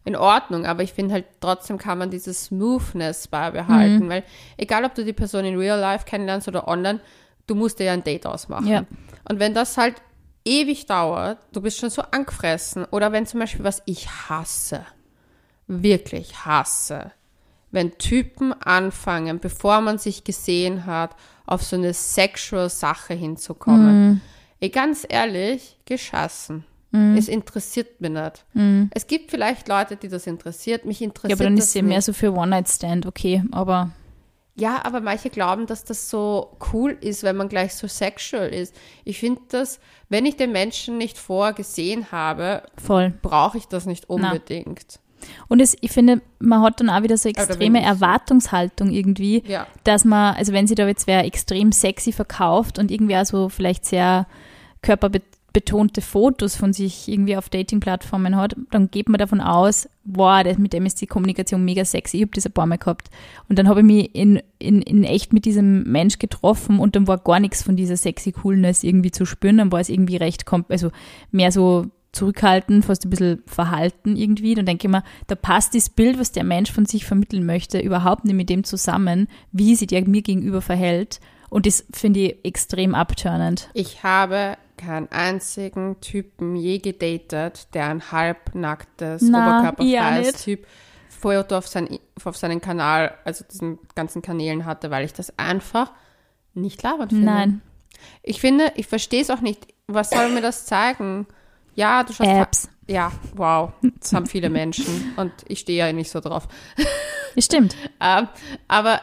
in Ordnung, aber ich finde halt trotzdem kann man diese Smoothness beibehalten, weil egal ob du die Person in real life kennenlernst oder online, du musst dir ja ein Date ausmachen. Ja. Und wenn das halt ewig dauert, du bist schon so angefressen oder wenn zum Beispiel was ich hasse, wirklich hasse, wenn Typen anfangen, bevor man sich gesehen hat, auf so eine sexual Sache hinzukommen. Ey, ganz ehrlich, geschossen. Es interessiert mich nicht. Es gibt vielleicht Leute, die das interessiert. Mich Ja, interessiert aber dann ist sie nicht. mehr so für One-Night-Stand, okay, aber Ja, aber manche glauben, dass das so cool ist, wenn man gleich so sexual ist. Ich finde das, wenn ich den Menschen nicht vorher gesehen habe, brauche ich das nicht unbedingt. Und es, ich finde, man hat dann auch wieder so extreme Erwartungshaltung irgendwie, Ja. dass man, also wenn sie da jetzt wer extrem sexy verkauft und irgendwie auch so vielleicht sehr körperbetonte Fotos von sich irgendwie auf Dating-Plattformen hat, dann geht man davon aus, wow, das, mit dem ist die Kommunikation mega sexy. Ich habe das ein paar Mal gehabt. Und dann habe ich mich in, in, in echt mit diesem Mensch getroffen und dann war gar nichts von dieser sexy Coolness irgendwie zu spüren. Dann war es irgendwie recht, also mehr so zurückhalten, fast ein bisschen verhalten irgendwie. Dann denke ich mir, da passt das Bild, was der Mensch von sich vermitteln möchte, überhaupt nicht mit dem zusammen, wie sich der mir gegenüber verhält. Und das finde ich extrem abturnend. Ich habe keinen einzigen Typen je gedatet, der ein halbnacktes, Na, oberkörperfreies. Typ Foto auf, sein, auf seinen Kanal, also diesen ganzen Kanälen hatte, weil ich das einfach nicht labern finde. Nein, Ich finde, ich verstehe es auch nicht. Was soll mir das zeigen? Ja, du schaust. Apps. Ja, wow. Das haben viele Menschen und ich stehe ja nicht so drauf. Das stimmt. Ähm, aber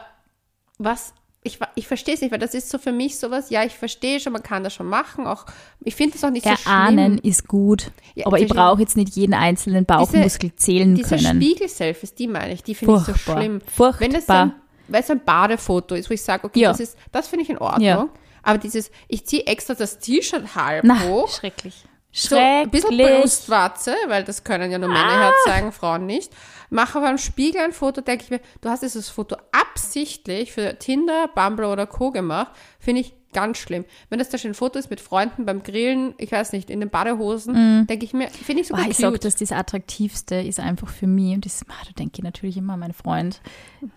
was, ich, ich verstehe es nicht, weil das ist so für mich sowas, ja, ich verstehe schon, man kann das schon machen, auch, ich finde das auch nicht so Erahnen schlimm. ist gut, Ja, aber ich diese- brauche jetzt nicht jeden einzelnen Bauchmuskel zählen Diese können. Spiegel-Selfies, die meine ich, die finde ich so schlimm. Furchtbar. Wenn es dann, weil es ein Badefoto ist, wo ich sage, okay, Ja. das ist, das finde ich in Ordnung. Ja. Aber dieses, ich ziehe extra das T-Shirt halb Na, hoch, schrecklich. so ein bisschen Schrecklich. Brustwarze, weil das können ja nur Männer Ah. herzeigen, Frauen nicht. Mache aber am Spiegel ein Foto, denke ich mir, du hast dieses Foto absichtlich für Tinder, Bumble oder Co. gemacht, finde ich ganz schlimm. Wenn das da schon ein Foto ist mit Freunden beim Grillen, ich weiß nicht, in den Badehosen, denke ich mir, finde ich sogar Boah, ich sag, dass das Attraktivste ist einfach für mich, und das, ah, da denke ich natürlich immer an meinen Freund,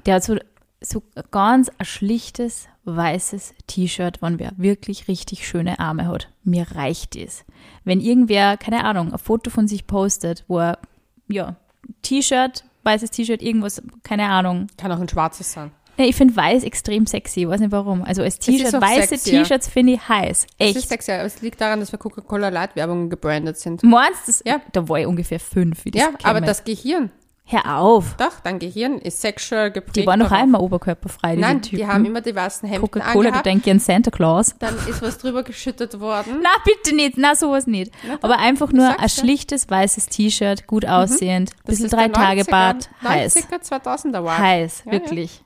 der hat so, so ganz ein schlichtes, weißes T-Shirt, wenn wer wirklich richtig schöne Arme hat. Mir reicht es. Wenn irgendwer, keine Ahnung, ein Foto von sich postet, wo er, ja, T-Shirt, weißes T-Shirt, irgendwas, keine Ahnung. Kann auch ein schwarzes sein. Ja, ich finde weiß extrem sexy, ich weiß nicht warum. Also als T-Shirt, weiße. T-Shirts finde ich heiß. Es Echt. ist sexy, aber es liegt daran, dass wir Coca-Cola Light Werbung gebrandet sind. Meinst du? Ja. Da war ich ungefähr fünf. Wie das Ja, aber das Gehirn, Hör auf. doch, dein Gehirn ist sexual geprägt. Die waren noch einmal oberkörperfrei, diese Nein, Typen. die haben immer die weißen Hemden Coca-Cola, du denkst an Santa Claus. Dann ist was drüber geschüttet worden. Na, bitte nicht, na, sowas nicht. Aber einfach nur ein ja. schlichtes weißes T-Shirt, gut aussehend, Mhm. Bisschen drei Tage 90er Bart, heiß. 90er, 2000er Vibe. Heiß, Ja, wirklich.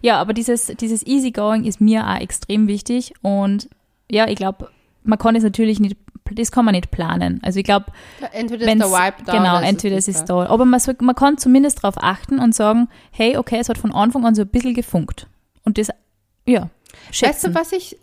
Ja. aber dieses, dieses Easygoing ist mir auch extrem wichtig und ja, ich glaube, man kann es natürlich nicht, das kann man nicht planen. Also ich glaube, Ja. Entweder ist der Vibe da genau, entweder es ist da. Aber man, soll, man kann zumindest darauf achten und sagen, hey, okay, es hat von Anfang an so ein bisschen gefunkt. Und das, ja, Weißt schätzen. du, was ich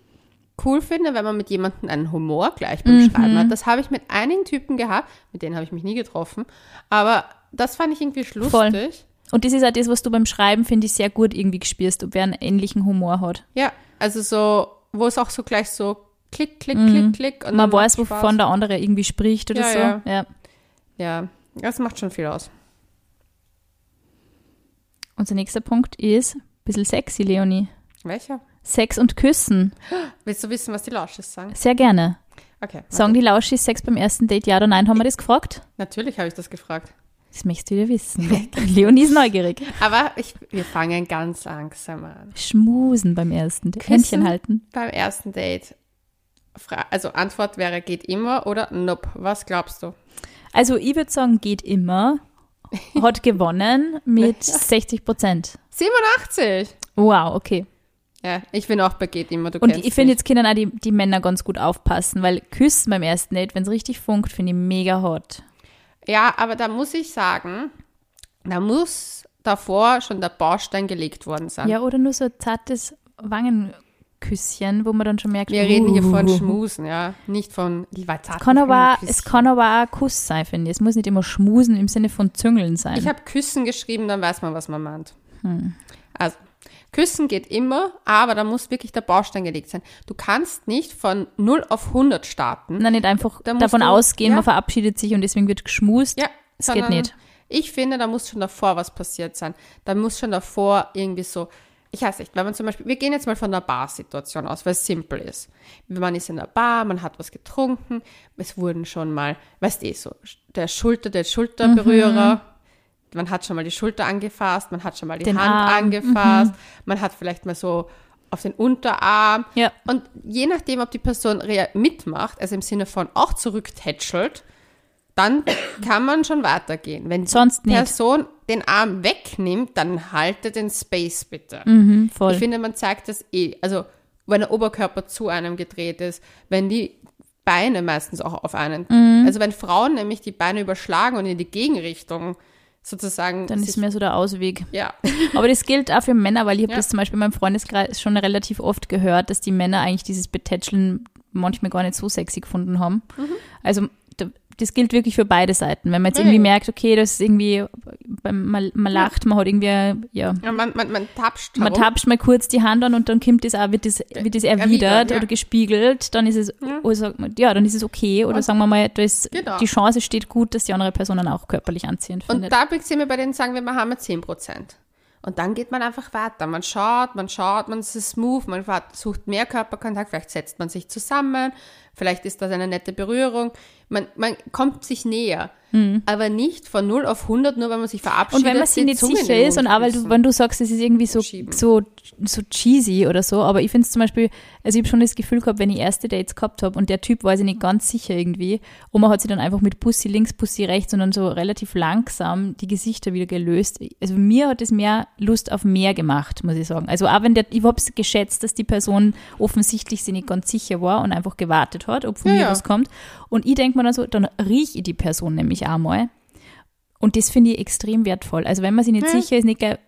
cool finde, wenn man mit jemandem einen Humor gleich beim Mhm. Schreiben hat. Das habe ich mit einigen Typen gehabt, mit denen habe ich mich nie getroffen, aber das fand ich irgendwie lustig. Voll. Und das ist auch das, was du beim Schreiben, finde ich, sehr gut irgendwie gespürst, ob wer einen ähnlichen Humor hat. Ja, also so, wo es auch so gleich so klick, klick, klick, klick. Und Mhm. Man weiß, wovon der andere irgendwie spricht oder Ja, so. ja. Ja. Ja, das macht schon viel aus. Unser nächster Punkt ist ein bisschen sexy, Leonie. Welcher? Sex und Küssen. Willst du wissen, was die Lausches sagen? Sehr gerne. Okay. Sagen die Lauschis Sex beim ersten Date ja oder nein? Haben wir das gefragt? Natürlich habe ich das gefragt. Das möchtest du wieder wissen. Leonie ist neugierig. Aber ich, wir fangen ganz langsam an. Schmusen beim ersten Date. Händchen halten. Beim ersten Date. Fra also Antwort wäre geht immer oder nope. Was glaubst du? Also ich würde sagen, geht immer. Hat gewonnen mit 60 Prozent. 87! Wow, okay. Ja, ich bin auch bei geht immer. Du Und ich finde, jetzt können auch die, die Männer ganz gut aufpassen, weil Küssen beim ersten Date, wenn es richtig funkt, finde ich mega hot. Ja, aber da muss ich sagen, da muss davor schon der Baustein gelegt worden sein. Ja, oder nur so ein zartes Wangenküsschen, wo man dann schon merkt, Wir reden hier von uh, Schmusen, ja. Nicht von die Es kann, aber, es kann aber auch Kuss sein, finde ich. Es muss nicht immer Schmusen im Sinne von Züngeln sein. Ich habe Küssen geschrieben, dann weiß man, was man meint. Hm. Also, Küssen geht immer, aber da muss wirklich der Baustein gelegt sein. Du kannst nicht von 0 auf 100 starten. Nein, nicht einfach Da davon du- ausgehen, ja. man verabschiedet sich und deswegen wird geschmust. Ja, Es geht nicht. Ich finde, da muss schon davor was passiert sein. Da muss schon davor irgendwie so, ich weiß nicht, wenn man zum Beispiel, wir gehen jetzt mal von der Bar-Situation aus, weil es simpel ist. Man ist in der Bar, man hat was getrunken, es wurden schon mal, weißt du, so der Schulter, der Schulterberührer, man hat schon mal die Schulter angefasst, man hat schon mal die Den Hand Arm, angefasst, man hat vielleicht mal so auf den Unterarm. Ja. Und je nachdem, ob die Person mitmacht, also im Sinne von auch zurücktätschelt, dann kann man schon weitergehen. Wenn die Sonst nicht. Person den Arm wegnimmt, dann halte den Space bitte. Mhm. Ich finde, man zeigt das eh. Also, wenn der Oberkörper zu einem gedreht ist, wenn die Beine meistens auch auf einen. Mhm. Also, wenn Frauen nämlich die Beine überschlagen und in die Gegenrichtung sozusagen. dann ist mehr so der Ausweg. ja. Aber das gilt auch für Männer, weil ich habe Ja. das zum Beispiel in meinem Freundeskreis schon relativ oft gehört, dass die Männer eigentlich dieses Betätscheln manchmal gar nicht so sexy gefunden haben. Mhm. Also das gilt wirklich für beide Seiten. Wenn man jetzt Ja, irgendwie ja. merkt, okay, das ist irgendwie, man, man lacht, man hat irgendwie, ja, ja man, man, man tapscht man herum. tapscht mal kurz die Hand an und dann kommt das auch, wird das, wird das erwidert, erwidert, ja. oder gespiegelt, dann ist es, sagt man, ja, dann ist es okay. Oder sagen wir mal, da ist, Genau. die Chance steht gut, dass die andere Person dann auch körperlich anziehend Und findet. da sind wir bei denen, sagen wir mal, haben wir 10 Prozent. Und dann geht man einfach weiter. Man schaut, man schaut, man ist smooth, man sucht mehr Körperkontakt, vielleicht setzt man sich zusammen, vielleicht ist das eine nette Berührung. Man, man kommt sich näher. Aber nicht von 0 auf 100, nur weil man sich verabschiedet. Mhm. Und wenn man sich nicht Zunge in sicher ist und auch weil du, wenn du sagst, es ist irgendwie so, Schieben. so, so cheesy oder so, aber ich finde es zum Beispiel, also ich habe schon das Gefühl gehabt, wenn ich erste Dates gehabt habe und der Typ war sich nicht ganz sicher irgendwie und man hat sich dann einfach mit Pussy links, Pussy rechts und dann so relativ langsam die Gesichter wieder gelöst. Also mir hat es mehr Lust auf mehr gemacht, muss ich sagen. Also auch wenn der, ich habe es geschätzt, dass die Person offensichtlich sich nicht ganz sicher war und einfach gewartet hat, ob von Ja, mir ja. was kommt. Und ich denke mir dann so, dann rieche ich die Person nämlich auch mal. Und das finde ich extrem wertvoll. Also wenn man sich nicht Ja. sicher ist, nicht geil.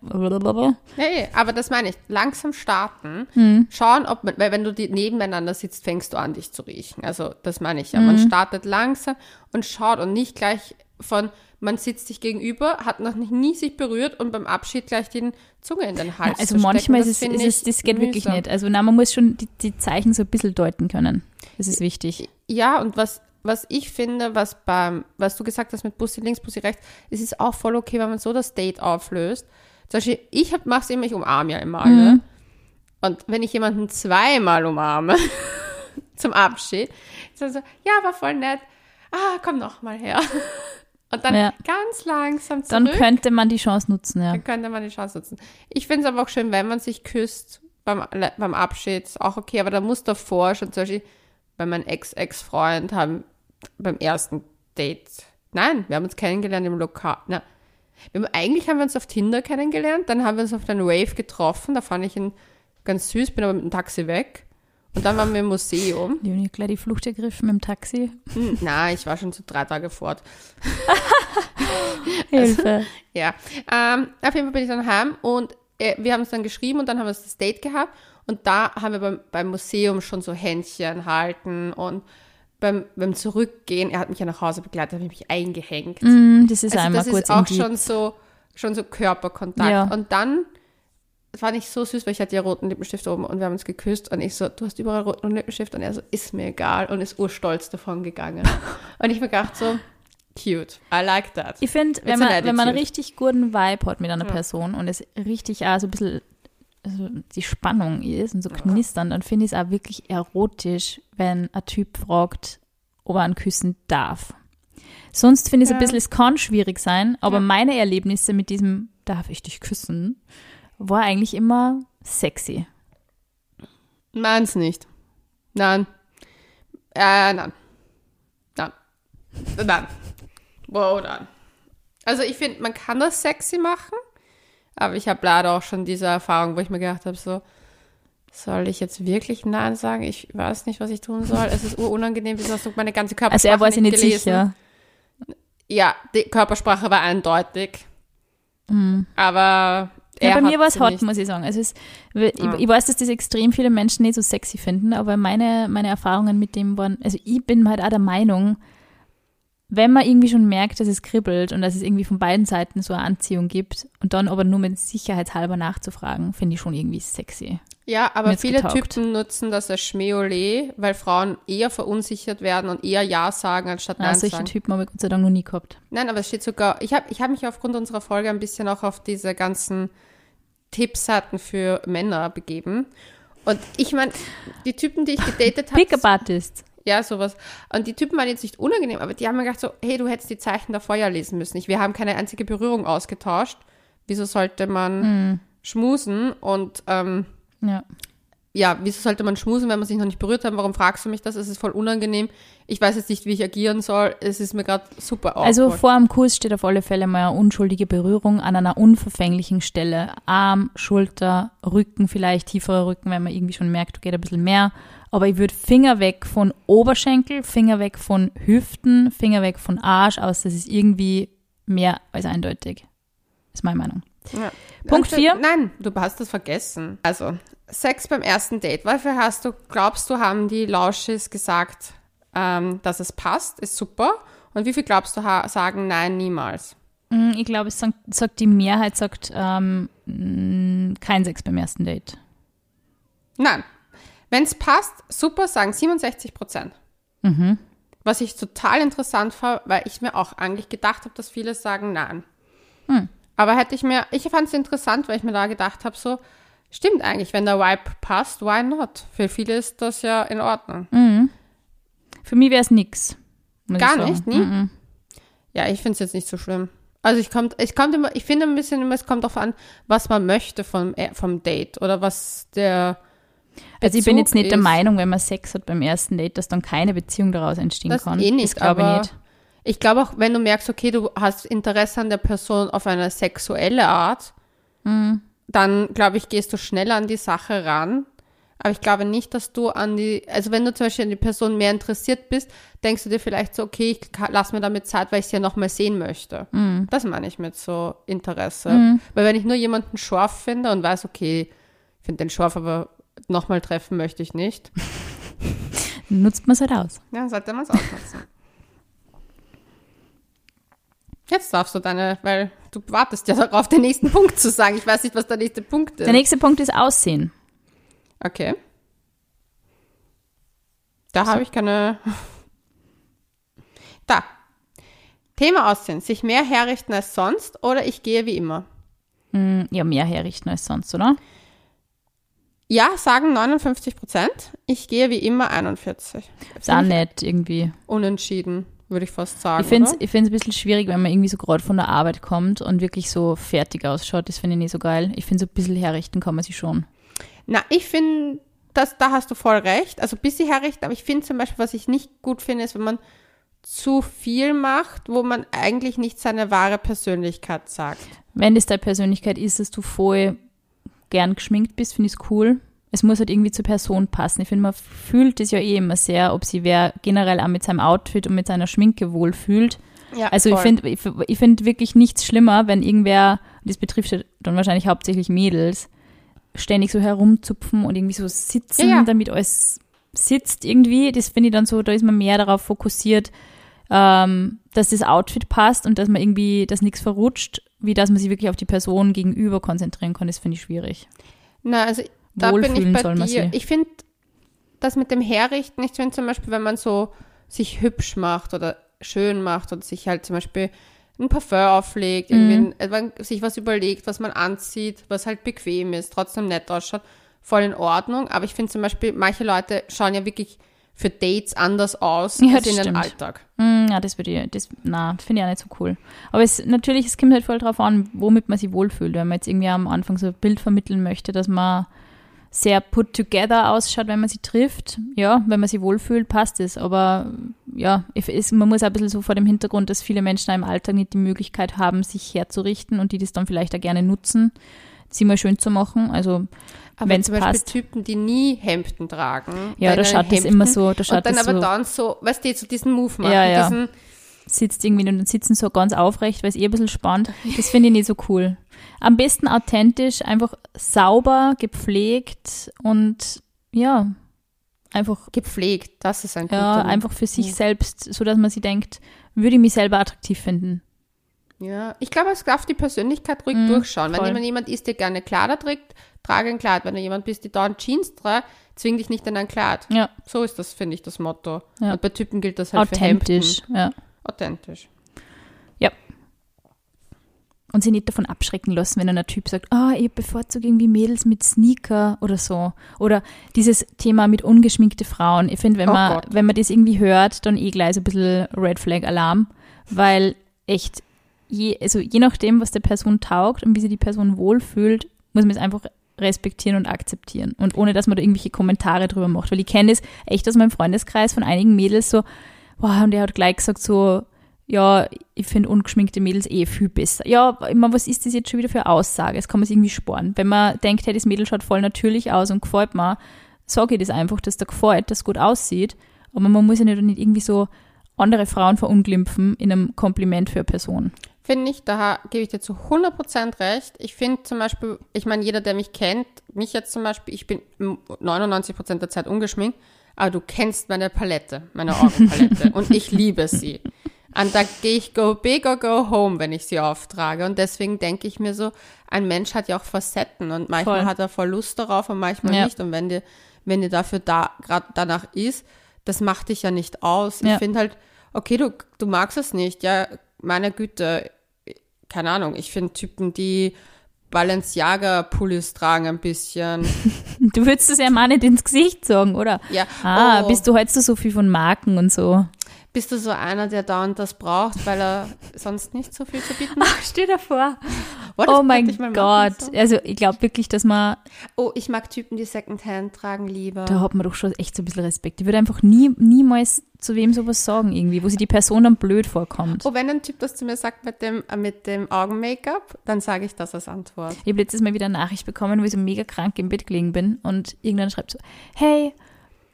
Nee, aber das meine ich. Langsam starten, Hm. schauen, ob man, weil wenn du die nebeneinander sitzt, fängst du an, dich zu riechen. Also das meine ich ja. Man Hm. startet langsam und schaut und nicht gleich von, man sitzt sich gegenüber, hat noch nicht, nie sich berührt und beim Abschied gleich die Zunge in den Hals Also zu manchmal ist es, ist es, das geht wirklich mühsam. nicht. Also nein, man muss schon die, die Zeichen so ein bisschen deuten können. Das ist wichtig. Ja, und was, was ich finde, was beim, was du gesagt hast mit Bussi links, Bussi rechts, es ist auch voll okay, wenn man so das Date auflöst. Zum Beispiel, ich hab, mach's immer, ich umarme ja immer alle. Und wenn ich jemanden zweimal umarme, zum Abschied, ist dann so, ja, war voll nett. Ah, komm noch mal her. Und dann Ja. ganz langsam Dann zurück. könnte man die Chance nutzen, ja. Dann könnte man die Chance nutzen. Ich finde es aber auch schön, wenn man sich küsst beim, beim Abschied, ist auch okay, aber da muss davor schon zum Beispiel bei meinem Ex-Ex-Freund haben beim ersten Date, nein, wir haben uns kennengelernt im Lokal, na, haben, eigentlich haben wir uns auf Tinder kennengelernt, dann haben wir uns auf den Wave getroffen, da fand ich ihn ganz süß, bin aber mit dem Taxi weg und dann waren wir im Museum. Leonie hat gleich die Flucht ergriffen mit dem Taxi. Hm, na, ich war schon so drei Tage fort. Hilfe. Ja, ähm, auf jeden Fall bin ich dann heim und äh, wir haben uns dann geschrieben und dann haben wir das Date gehabt und da haben wir beim, beim Museum schon so Händchen halten und beim, beim Zurückgehen, er hat mich ja nach Hause begleitet, habe ich mich eingehängt. Mm, das ist also einmal das kurz ist auch schon so, schon so Körperkontakt. Ja. Und dann, war nicht so süß, weil ich hatte ja roten Lippenstift oben und wir haben uns geküsst und ich so, du hast überall roten Lippenstift und er so, ist mir egal und ist urstolz davon gegangen. und ich mir gedacht so, cute, I like that. Ich finde, wenn an man, wenn man richtig guten Vibe hat mit einer Ja. Person und es richtig auch so ein bisschen also die Spannung ist und so knistern, dann finde ich es auch wirklich erotisch, wenn ein Typ fragt, ob er einen küssen darf. Sonst finde ich es Ja. ein bisschen, es kann schwierig sein, aber Ja. meine Erlebnisse mit diesem, darf ich dich küssen, war eigentlich immer sexy. Meins nicht. Nein. Äh, nein. Nein. Nein. Wow, nein. Also ich finde, man kann das sexy machen, aber ich habe leider auch schon diese Erfahrung, wo ich mir gedacht habe, so, soll ich jetzt wirklich Nein sagen? Ich weiß nicht, was ich tun soll. Es ist urunangenehm, wieso hast du meine ganze Körpersprache Also er war sich nicht gelesen? sicher. Ja, die Körpersprache war eindeutig. Aber er Ja, bei mir war es hot, nicht. muss ich sagen. Also es, ich, Ja. ich weiß, dass das extrem viele Menschen nicht so sexy finden, aber meine, meine Erfahrungen mit dem waren, also ich bin halt auch der Meinung, wenn man irgendwie schon merkt, dass es kribbelt und dass es irgendwie von beiden Seiten so eine Anziehung gibt und dann aber nur mit sicherheitshalber nachzufragen, finde ich schon irgendwie sexy. Ja, aber viele getaugt. Typen nutzen das als Schmähole, weil Frauen eher verunsichert werden und eher Ja sagen anstatt Ja, Nein solche sagen. Typen habe ich Gott sei Dank noch nie gehabt. Nein, aber es steht sogar, ich habe ich hab mich aufgrund unserer Folge ein bisschen auch auf diese ganzen Tippseiten für Männer begeben. Und ich meine, die Typen, die ich gedatet habe, Pickup Artist. Ja, sowas. Und die Typen waren jetzt nicht unangenehm, aber die haben mir gedacht so, hey, du hättest die Zeichen davor ja lesen müssen. Ich, wir haben keine einzige Berührung ausgetauscht. Wieso sollte man schmusen? Und ähm, Ja. ja, wieso sollte man schmusen, wenn man sich noch nicht berührt hat? Warum fragst du mich das? Es ist voll unangenehm. Ich weiß jetzt nicht, wie ich agieren soll. Es ist mir gerade super Also awkward. vor dem Kuss steht auf alle Fälle mal eine unschuldige Berührung an einer unverfänglichen Stelle. Arm, Schulter, Rücken, vielleicht tieferer Rücken, wenn man irgendwie schon merkt, geht ein bisschen mehr. Aber ich würde Finger weg von Oberschenkel, Finger weg von Hüften, Finger weg von Arsch, aus das ist irgendwie mehr als eindeutig. Ist meine Meinung. Ja. Punkt Also, vier. Nein, du hast das vergessen. Also, Sex beim ersten Date. Wofür hast du, glaubst du, haben die Lauschis gesagt, ähm, dass es passt, ist super? Und wie viel glaubst du, sagen nein, niemals? Mm, Ich glaube, es sagt, sagt die Mehrheit, sagt ähm, kein Sex beim ersten Date. Nein. Wenn es passt, super, sagen 67 Prozent. Mhm. Was ich total interessant war, weil ich mir auch eigentlich gedacht habe, dass viele sagen nein. Hm. Aber hätte ich mir, ich fand es interessant, weil ich mir da gedacht habe, so, stimmt eigentlich, wenn der Vibe passt, why not? Für viele ist das ja in Ordnung. Mhm. Für mich wäre es nix. Gar nicht? Nie? Mhm. Ja, ich finde es jetzt nicht so schlimm. Also ich kommt, ich kommt immer, ich finde ein bisschen immer, es kommt darauf an, was man möchte vom, äh, vom Date oder was der Also ich bin jetzt nicht der. Meinung, wenn man Sex hat beim ersten Date, dass dann keine Beziehung daraus entstehen Das kann. eh nicht, das glaube ich nicht. Ich glaube auch, wenn du merkst, okay, du hast Interesse an der Person auf eine sexuelle Art, Mhm. dann glaube ich, gehst du schneller an die Sache ran. Aber ich glaube nicht, dass du an die, also wenn du zum Beispiel an die Person mehr interessiert bist, denkst du dir vielleicht so, okay, ich lass mir damit Zeit, weil ich sie ja nochmal sehen möchte. Mhm. Das meine ich mit so Interesse. Weil wenn ich nur jemanden scharf finde und weiß, okay, ich finde den scharf, aber nochmal treffen möchte ich nicht, Nutzt man es halt aus. ja, sollte man es ausnutzen. Jetzt darfst du deine, weil du wartest ja darauf, den nächsten Punkt zu sagen. Ich weiß nicht, was der nächste Punkt ist. Der nächste Punkt ist Aussehen. Okay. Da habe ich keine. Da. Thema Aussehen. Sich mehr herrichten als sonst oder ich gehe wie immer. Mm, Ja, mehr herrichten als sonst, oder? Ja, sagen 59 Prozent. Ich gehe wie immer 41. Ist auch nett irgendwie. Unentschieden, würde ich fast sagen. Ich finde es ich find's ein bisschen schwierig, wenn man irgendwie so gerade von der Arbeit kommt und wirklich so fertig ausschaut. Das finde ich nicht so geil. Ich finde, so ein bisschen herrichten kann man sich schon. Na, ich finde, das, da hast du voll recht. Also bis sie herrichten, aber ich finde zum Beispiel, was ich nicht gut finde, ist, wenn man zu viel macht, wo man eigentlich nicht seine wahre Persönlichkeit sagt. Wenn das deine Persönlichkeit ist, dass du voll gern geschminkt bist, finde ich es cool. Es muss halt irgendwie zur Person passen. Ich finde, man fühlt es ja eh immer sehr, ob sie wer generell auch mit seinem Outfit und mit seiner Schminke wohlfühlt. Ja, Also ich voll. finde ich, ich find wirklich nichts schlimmer, wenn irgendwer und das betrifft ja dann wahrscheinlich hauptsächlich Mädels, ständig so herumzupfen und irgendwie so sitzen, Ja, ja. damit alles sitzt irgendwie. Das finde ich dann so, da ist man mehr darauf fokussiert, ähm, dass das Outfit passt und dass man irgendwie, dass nichts verrutscht, wie dass man sich wirklich auf die Person gegenüber konzentrieren kann. Das finde ich schwierig. Na, also da bin ich Wohlfühlen bei soll man dir. sich. Ich finde das mit dem Herrichten, ich finde zum Beispiel, wenn man so sich hübsch macht oder schön macht oder sich halt zum Beispiel ein Parfum auflegt, irgendwie Mhm. ein, wenn man sich was überlegt, was man anzieht, was halt bequem ist, trotzdem nett ausschaut, voll in Ordnung. Aber ich finde zum Beispiel, manche Leute schauen ja wirklich für Dates anders aus Ja, als in stimmt. Alltag. Mm, ja, das würde ich, das, na, finde ich auch nicht so cool. Aber es, natürlich, es kommt halt voll drauf an, womit man sich wohlfühlt. Wenn man jetzt irgendwie am Anfang so ein Bild vermitteln möchte, dass man sehr put together ausschaut, wenn man sie trifft. Ja, wenn man sich wohlfühlt, passt es. Aber ja, es, man muss auch ein bisschen so vor dem Hintergrund, dass viele Menschen im Alltag nicht die Möglichkeit haben, sich herzurichten und die das dann vielleicht auch gerne nutzen, sie mal schön zu machen. Also, zum Beispiel passt. Typen, die nie Hemden tragen. ja, da schaut das Hemden, immer so, da schaut und dann das aber so, dann so, weißt du, so diesen Move machen, Ja, ja. diesen sitzt irgendwie und sitzen so ganz aufrecht, weil es eh ein bisschen spannt. Das finde ich nicht so cool. Am besten authentisch, einfach sauber, gepflegt und ja, einfach, gepflegt. Das ist ein guter ja, einfach für sich selbst, so dass man sich denkt, würde ich mich selber attraktiv finden. Ja, ich glaube, es darf die Persönlichkeit ruhig Mhm, durchschauen. Wenn voll. jemand jemand ist, der gerne Kleider trägt, trage ein Kleid. Wenn du jemand bist, der dauernd Jeans trägt, zwing dich nicht in ein Kleid. Ja, So ist das, finde ich, das Motto. Ja. Und bei Typen gilt das halt authentisch, für Hemden. ja. Authentisch. Und sie nicht davon abschrecken lassen, wenn ein Typ sagt, ah, ich bevorzuge irgendwie Mädels mit Sneaker oder so. Oder dieses Thema mit ungeschminkte Frauen. Ich finde, wenn, Oh man, Gott. wenn man das irgendwie hört, dann eh gleich so ein bisschen Red Flag Alarm, weil echt, je, also je nachdem, was der Person taugt und wie sich die Person wohlfühlt, muss man es einfach respektieren und akzeptieren. Und ohne, dass man da irgendwelche Kommentare drüber macht. Weil ich kenne das echt aus meinem Freundeskreis von einigen Mädels so, boah, und der hat gleich gesagt so, ja, ich finde ungeschminkte Mädels eh viel besser. Ja, immer, was ist das jetzt schon wieder für Aussage? Das kann man sich irgendwie sparen. Wenn man denkt, hey, das Mädel schaut voll natürlich aus und gefällt mir, sage ich das einfach, dass der gefällt, dass es gut aussieht. Aber man muss ja nicht irgendwie so andere Frauen verunglimpfen in einem Kompliment für eine Person. Finde ich, da gebe ich dir zu 100% recht. Ich finde zum Beispiel, ich meine, jeder, der mich kennt, mich jetzt zum Beispiel, ich bin 99% der Zeit ungeschminkt, aber du kennst meine Palette, meine Augenpalette und ich liebe sie. Und da gehe ich go big or go home, wenn ich sie auftrage. Und deswegen denke ich mir so, ein Mensch hat ja auch Facetten und manchmal Voll. hat er voll Lust darauf und manchmal Ja. nicht. Und wenn dir, wenn dir dafür da, gerade danach ist, das macht dich ja nicht aus. Ich Ja. finde halt, okay, du, du magst es nicht, ja, meine Güte, keine Ahnung, ich finde Typen, die Balenciaga-Pullis tragen ein bisschen. Du würdest es ja mal nicht ins Gesicht sagen, oder? Ja, Ah, oh, bist du heute so viel von Marken und so? Bist du so einer, der dauernd das braucht, weil er sonst nicht so viel zu bieten hat? Ach, steh davor. Oh, das Oh mein Gott. so. Also ich glaube wirklich, dass man, Oh, ich mag Typen, die Secondhand tragen lieber. da hat man doch schon echt so ein bisschen Respekt. Ich würde einfach nie, niemals zu wem sowas sagen irgendwie, wo sich die Person dann blöd vorkommt. Oh, wenn ein Typ das zu mir sagt mit dem, äh, mit dem Augen-Make-up, dann sage ich das als Antwort. Ich habe letztes Mal wieder eine Nachricht bekommen, wo ich so mega krank im Bett gelegen bin und irgendwann schreibt so, hey,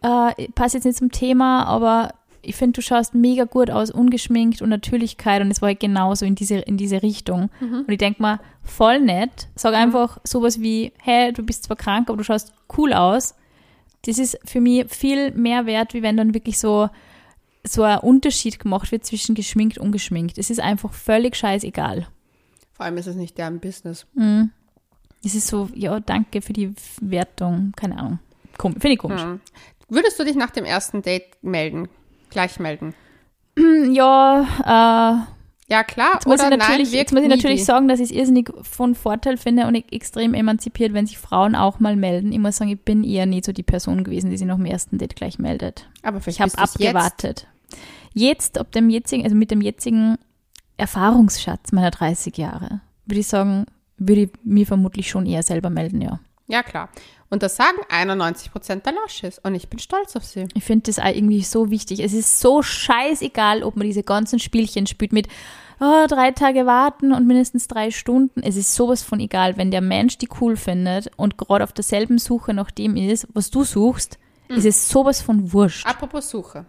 äh, ich passe jetzt nicht zum Thema, aber ich finde, du schaust mega gut aus, ungeschminkt und Natürlichkeit und es war halt genauso in diese, in diese Richtung. Und ich denke mal, voll nett, sag einfach sowas wie, hey, du bist zwar krank, aber du schaust cool aus. Das ist für mich viel mehr wert, wie wenn dann wirklich so, so ein Unterschied gemacht wird zwischen geschminkt und ungeschminkt. Es ist einfach völlig scheißegal. Vor allem ist es nicht deren Business. Mhm. Es ist so, ja, danke für die Wertung. Keine Ahnung. Finde ich komisch. Hm. Würdest du dich nach dem ersten Date melden? Gleich melden? Ja, äh, Ja, klar. jetzt muss, ich natürlich, nein, jetzt muss ich natürlich sagen, dass ich es irrsinnig von Vorteil finde und extrem emanzipiert, wenn sich Frauen auch mal melden. Ich muss sagen, ich bin eher nie so die Person gewesen, die sich nach dem ersten Date gleich meldet. Aber vielleicht Ich habe du's jetzt. abgewartet. Jetzt, ob dem jetzigen, also mit dem jetzigen Erfahrungsschatz meiner 30 Jahre, würde ich sagen, würde ich mir vermutlich schon eher selber melden, ja. Ja, klar. Und das sagen 91 Prozent der Lasches. Und ich bin stolz auf sie. Ich finde das auch irgendwie so wichtig. Es ist so scheißegal, ob man diese ganzen Spielchen spielt mit oh, drei Tage warten und mindestens drei Stunden. Es ist sowas von egal, wenn der Mensch die cool findet und gerade auf derselben Suche nach dem ist, was du suchst, ist es sowas von wurscht. Apropos Suche.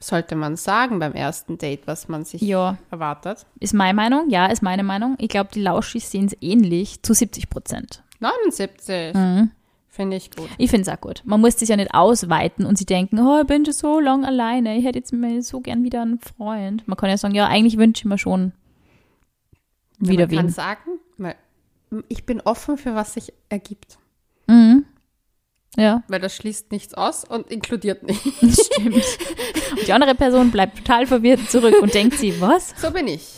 Sollte man sagen beim ersten Date, was man sich Ja, erwartet? ist meine Meinung. Ja, ist meine Meinung. Ich glaube, die Lauschis sehen es ähnlich zu 70 Prozent. 79. Mhm. Finde ich gut. Ich finde es auch gut. Man muss das ja nicht ausweiten und sie denken, oh, ich bin schon so lange alleine, ich hätte jetzt mal so gern wieder einen Freund. Man kann ja sagen, ja, eigentlich wünsche ich mir schon wieder man kann wen. sagen, weil ich bin offen für was sich ergibt. Mhm. Ja, Weil das schließt nichts aus und inkludiert nicht. das stimmt. und die andere Person bleibt total verwirrt zurück und denkt sie, was? So bin ich.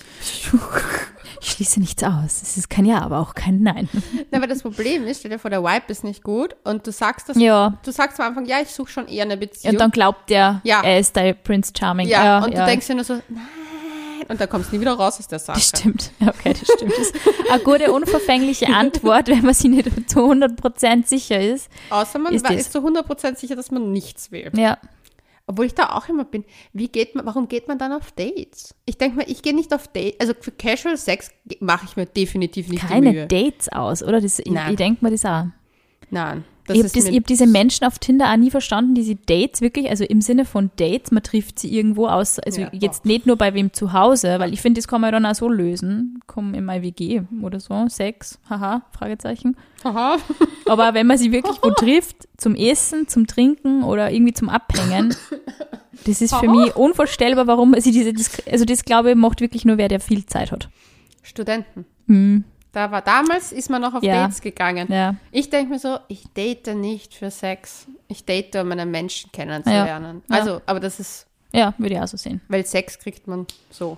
Ich schließe nichts aus. Es ist kein Ja, aber auch kein Nein. Na, aber das Problem ist, stell dir vor, der Vibe ist nicht gut und du sagst das, Ja. du sagst am Anfang, ja, ich suche schon eher eine Beziehung. Und dann glaubt der, Ja. er ist der Prince Charming. ja, und du denkst dir nur so, nein. Und dann kommst du nie wieder raus aus der Sache. Das stimmt. Ja, Okay, das stimmt. Das ist eine gute, unverfängliche Antwort, wenn man sich nicht zu 100% sicher ist. Außer man Ist war- ist zu 100% sicher, dass man nichts will. Ja, Obwohl ich da auch immer bin, wie geht man, warum geht man dann auf Dates? Ich denke mal, ich gehe nicht auf Dates, also für Casual Sex mache ich mir definitiv nicht die keine. Dates aus, oder? Das, ich Nein. ich denke mir das auch. Nein. Das Ich habe hab diese Menschen auf Tinder auch nie verstanden, die sie Dates wirklich, also im Sinne von Dates, man trifft sie irgendwo aus, also Ja, jetzt nicht nur bei wem zu Hause, weil ich finde, das kann man dann auch so lösen. Komm in mein WG oder so, Sex, haha, Fragezeichen. Aha. Aber wenn man sie wirklich wo trifft, zum Essen, zum Trinken oder irgendwie zum Abhängen, das ist für mich unvorstellbar, warum sie diese, also das glaube ich, macht wirklich nur wer, der viel Zeit hat. Studenten. Hm, Da war damals, ist man noch auf Ja. Dates gegangen. ja. Ich denke mir so, ich date nicht für Sex. Ich date, um einen Menschen kennenzulernen. Ja. Also, aber das ist, Ja, würde ich auch so sehen. weil Sex kriegt man so.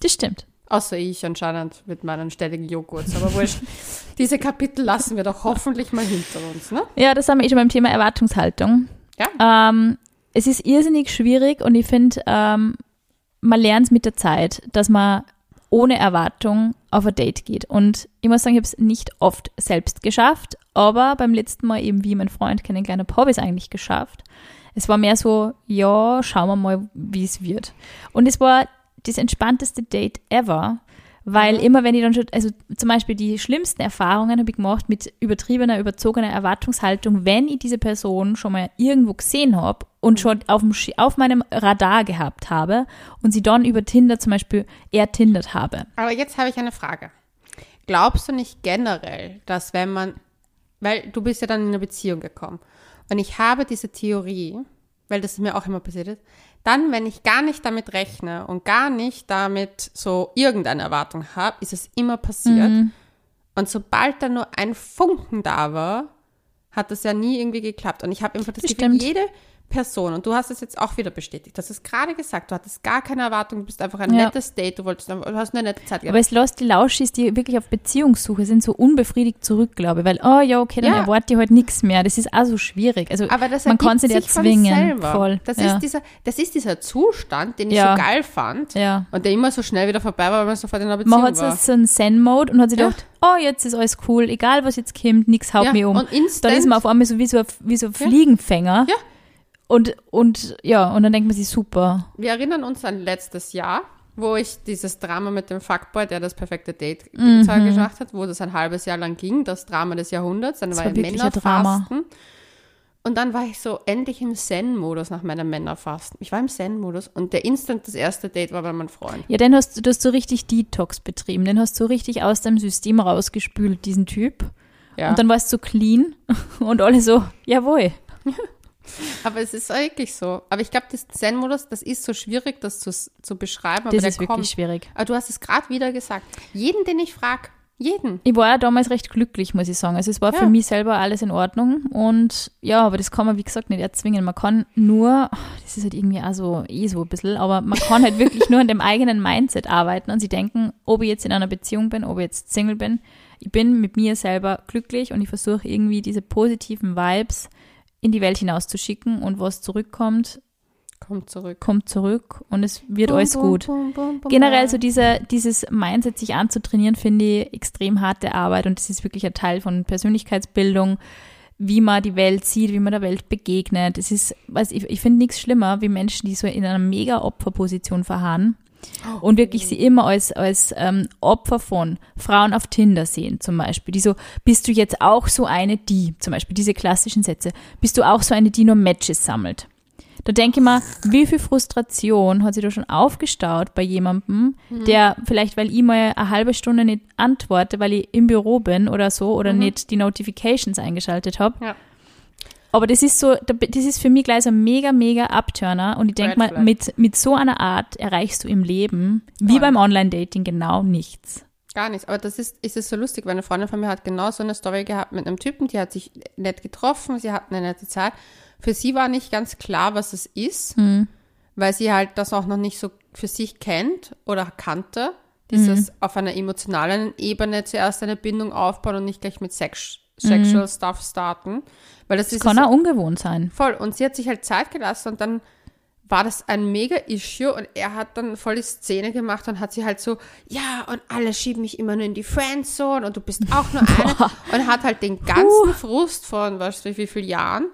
Das stimmt. Außer ich anscheinend mit meinen ständigen Joghurts. Aber wurscht. Diese Kapitel lassen wir doch hoffentlich mal hinter uns, ne? Ja, das haben wir eh schon beim Thema Erwartungshaltung. Ja. Ähm, es ist irrsinnig schwierig und ich finde, ähm, man lernt es mit der Zeit, dass man ohne Erwartung auf ein Date geht. Und ich muss sagen, ich habe es nicht oft selbst geschafft, aber beim letzten Mal eben, wie meinen Freund kennengelernt habe, habe ich es eigentlich geschafft. Es war mehr so, ja, schauen wir mal, wie es wird. Und es war das entspannteste Date ever, weil immer wenn ich dann schon, also zum Beispiel die schlimmsten Erfahrungen habe ich gemacht mit übertriebener, überzogener Erwartungshaltung, wenn ich diese Person schon mal irgendwo gesehen habe und schon auf, dem, auf meinem Radar gehabt habe und sie dann über Tinder zum Beispiel ertindert habe. Aber jetzt habe ich eine Frage. Glaubst du nicht generell, dass wenn man, weil du bist ja dann in eine Beziehung gekommen und ich habe diese Theorie, weil das mir auch immer passiert ist, dann, wenn ich gar nicht damit rechne und gar nicht damit so irgendeine Erwartung habe, ist es immer passiert. Mhm. Und sobald da nur ein Funken da war, hat das ja nie irgendwie geklappt. Und ich habe einfach das, Das Gefühl, stimmt. jede Person, und du hast es jetzt auch wieder bestätigt, du hast es gerade gesagt, du hattest gar keine Erwartung, du bist einfach ein Ja. nettes Date, du wolltest, du hast eine nette Zeit gehabt. Aber es lässt die Lauschis, die wirklich auf Beziehungssuche sind, so unbefriedigt zurück, glaube ich. Weil, oh ja, okay, dann Ja. erwarte ich halt nichts mehr. Das ist auch so schwierig. Also Aber das man kann sich von zwingen. selber. Voll. Das, ja. ist dieser, das ist dieser Zustand, den ich Ja. so geil fand und der immer so schnell wieder vorbei war, weil man sofort in einer Beziehung Man hat war. so, so einen Zen-Mode und hat sich gedacht, oh, jetzt ist alles cool, egal was jetzt kommt, nichts haut mich um. und instant- dann ist man auf einmal so wie so, ein- wie so ein Fliegenfänger. Ja. Und, und ja, und dann denkt man sich, super. Wir erinnern uns an letztes Jahr, wo ich dieses Drama mit dem Fuckboy, der das perfekte Date Mhm. gemacht hat, wo das ein halbes Jahr lang ging, das Drama des Jahrhunderts, dann Das war, war. Männerfasten. Und dann war ich so endlich im Zen-Modus nach meinem Männerfasten. Ich war im Zen-Modus und der Instant, das erste Date war bei meinem Freund. Ja, den hast du, du hast so richtig Detox betrieben. Den hast du richtig aus deinem System rausgespült, diesen Typ. Ja. Und dann warst du clean und alle so, jawohl. Aber es ist wirklich so. Aber ich glaube, das Zen-Modus, das ist so schwierig, das zu, zu beschreiben. aber Das ist wirklich kommt. schwierig. Aber du hast es gerade wieder gesagt. Jeden, den ich frage, jeden. Ich war ja damals recht glücklich, muss ich sagen. Also es war Ja. für mich selber alles in Ordnung. Und ja, aber das kann man, wie gesagt, nicht erzwingen. Man kann nur, das ist halt irgendwie auch so, eh so ein bisschen, aber man kann halt wirklich nur an dem eigenen Mindset arbeiten und sie denken, ob ich jetzt in einer Beziehung bin, ob ich jetzt Single bin. Ich bin mit mir selber glücklich und ich versuche irgendwie diese positiven Vibes in die Welt hinauszuschicken und was zurückkommt, Kommt zurück. kommt zurück und es wird Bum, alles bum, gut. bum, Generell so diese, dieses Mindset, sich anzutrainieren, finde ich extrem harte Arbeit und das ist wirklich ein Teil von Persönlichkeitsbildung, wie man die Welt sieht, wie man der Welt begegnet. Es ist, weiß ich, ich finde nichts schlimmer, wie Menschen, die so in einer mega Opferposition verharren und wirklich sie immer als, als ähm, Opfer von Frauen auf Tinder sehen, zum Beispiel. Die so, bist du jetzt auch so eine, die, zum Beispiel diese klassischen Sätze, bist du auch so eine, die nur Matches sammelt? Da denke ich mir, wie viel Frustration hat sich da schon aufgestaut bei jemandem, der vielleicht, weil ich mal eine halbe Stunde nicht antworte, weil ich im Büro bin oder so oder nicht die Notifications eingeschaltet habe. Ja. Aber das ist so, da- das ist für mich gleich so ein mega, mega Upturner. Und ich denke mal, mit, mit so einer Art erreichst du im Leben, wie Voll. beim Online-Dating, genau nichts. Gar nichts. Aber das ist, ist es so lustig, weil eine Freundin von mir hat genau so eine Story gehabt mit einem Typen, die hat sich nett getroffen, sie hatten eine nette Zeit. Für sie war nicht ganz klar, was es ist, Hm. weil sie halt das auch noch nicht so für sich kennt oder kannte. Dieses Hm. auf einer emotionalen Ebene zuerst eine Bindung aufbauen und nicht gleich mit Sex, Sexual Stuff starten. Weil das, Das ist kann auch ungewohnt sein. Voll. Und sie hat sich halt Zeit gelassen und dann war das ein Mega-Issue und er hat dann voll die Szene gemacht und hat sie halt so, ja, und alle schieben mich immer nur in die Friendzone und du bist auch nur eine. und hat halt den ganzen Frust von, weißt du, wie vielen Jahren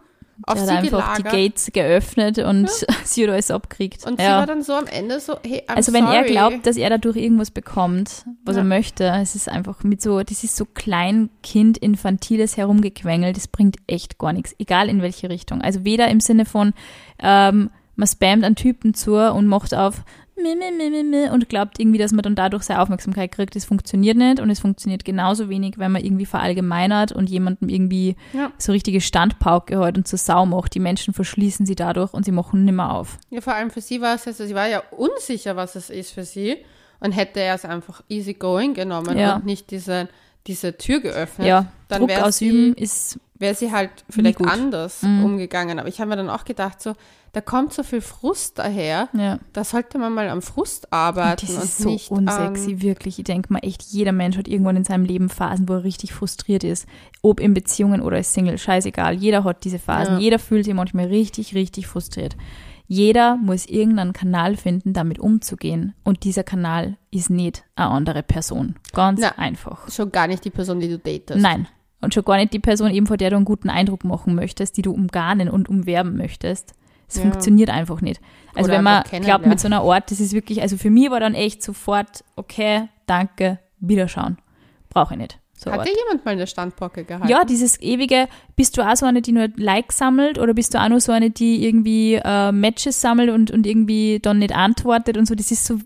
auf Der sie hat einfach die gelagert. Gates geöffnet und sie hat alles abgekriegt. Und sie ja. war dann so am Ende so, hey, I'm Also wenn er sorry. glaubt, dass er dadurch irgendwas bekommt, was Ja. er möchte, es ist einfach mit so, das ist so Kleinkind, infantiles Herumgequengel, das bringt echt gar nichts, egal in welche Richtung. Also weder im Sinne von, ähm, man spammt einen Typen zu und macht auf und glaubt irgendwie, dass man dann dadurch seine Aufmerksamkeit kriegt. Das funktioniert nicht und es funktioniert genauso wenig, wenn man irgendwie verallgemeinert und jemandem irgendwie Ja. so richtige Standpauke hat und zur Sau macht. Die Menschen verschließen sie dadurch und sie machen nimmer auf. Ja, vor allem für sie war es, also sie war ja unsicher, was es ist für sie und hätte er es einfach easy going genommen Ja. und nicht diese, diese Tür geöffnet. Ja, dann Druck wär ausüben sie, ist wäre sie halt vielleicht gut. Mhm. anders umgegangen. Aber ich habe mir dann auch gedacht, so, da kommt so viel Frust daher, ja. da sollte man mal am Frust arbeiten Das und ist so nicht unsexy, wirklich. Ich denke mal echt, jeder Mensch hat irgendwann in seinem Leben Phasen, wo er richtig frustriert ist. Ob in Beziehungen oder als Single, scheißegal. Jeder hat diese Phasen. Ja. Jeder fühlt sich manchmal richtig, richtig frustriert. Jeder muss irgendeinen Kanal finden, damit umzugehen. Und dieser Kanal ist nicht eine andere Person. Ganz Na. einfach. schon gar nicht die Person, die du datest. Nein. Und schon gar nicht die Person eben, vor der du einen guten Eindruck machen möchtest, die du umgarnen und umwerben möchtest. Es Ja. funktioniert einfach nicht. Also Oder wenn man glaubt, mit so einer Art, das ist wirklich, also für mich war dann echt sofort, okay, danke, wiederschauen. Brauche ich nicht. So Hat dir jemand mal eine Standpocke gehalten? Ja, dieses ewige, bist du auch so eine, die nur Likes sammelt oder bist du auch nur so eine, die irgendwie äh, Matches sammelt und, und irgendwie dann nicht antwortet und so, das ist so,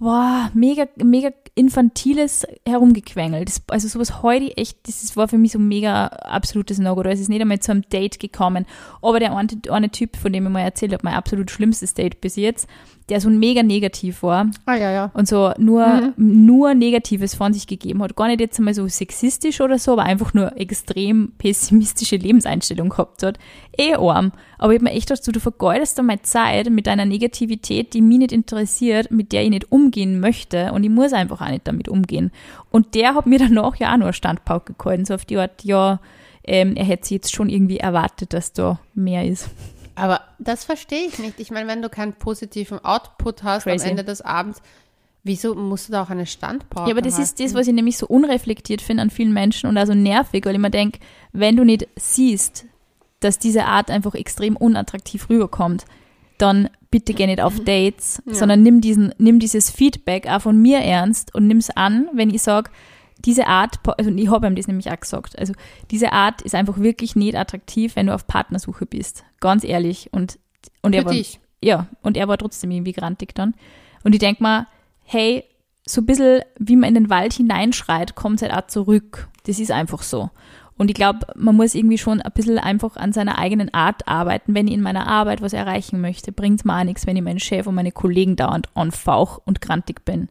wow, mega, mega infantiles Herumgequengel. Das, also sowas heute echt, das ist, war für mich so mega absolutes No-Go. Da ist es nicht einmal zu einem Date gekommen. Aber der eine, eine Typ, von dem ich mal erzählt habe, mein absolut schlimmstes Date bis jetzt, der so mega negativ war, Ah, ja, ja. und so nur, Mhm. nur Negatives von sich gegeben hat. Gar nicht jetzt einmal so sexistisch oder so, aber einfach nur extrem pessimistische Lebenseinstellung gehabt hat. Eh arm. Aber ich hab mir echt gedacht, so, du vergeudest da meine Zeit mit deiner Negativität, die mich nicht interessiert, mit der ich nicht umgehen möchte und ich muss einfach auch nicht damit umgehen. Und der hat mir danach ja auch nur eine Standpauke gehalten, so auf die Art, ja, ähm, er hätte sich jetzt schon irgendwie erwartet, dass da mehr ist. Aber das verstehe ich nicht. Ich meine, wenn du keinen positiven Output hast Crazy. am Ende des Abends, wieso musst du da auch eine Standpauke Ja, aber das ist halten? das, was ich nämlich so unreflektiert finde an vielen Menschen und also nervig, weil ich mir denke, wenn du nicht siehst, dass diese Art einfach extrem unattraktiv rüberkommt, dann bitte geh nicht auf Dates, Ja. sondern nimm diesen, nimm dieses Feedback auch von mir ernst und nimm's an, wenn ich sage, diese Art, also ich habe ihm das nämlich auch gesagt, also diese Art ist einfach wirklich nicht attraktiv, wenn du auf Partnersuche bist. Ganz ehrlich. Und, und er Für war, dich. ja, und er war trotzdem irgendwie grantig dann. Und ich denk mal, hey, so ein bisschen, wie man in den Wald hineinschreit, kommt halt auch zurück. Das ist einfach so. Und ich glaube, man muss irgendwie schon ein bisschen einfach an seiner eigenen Art arbeiten. Wenn ich in meiner Arbeit was erreichen möchte, bringt mir auch nichts, wenn ich meinen Chef und meine Kollegen dauernd anfauch und grantig bin.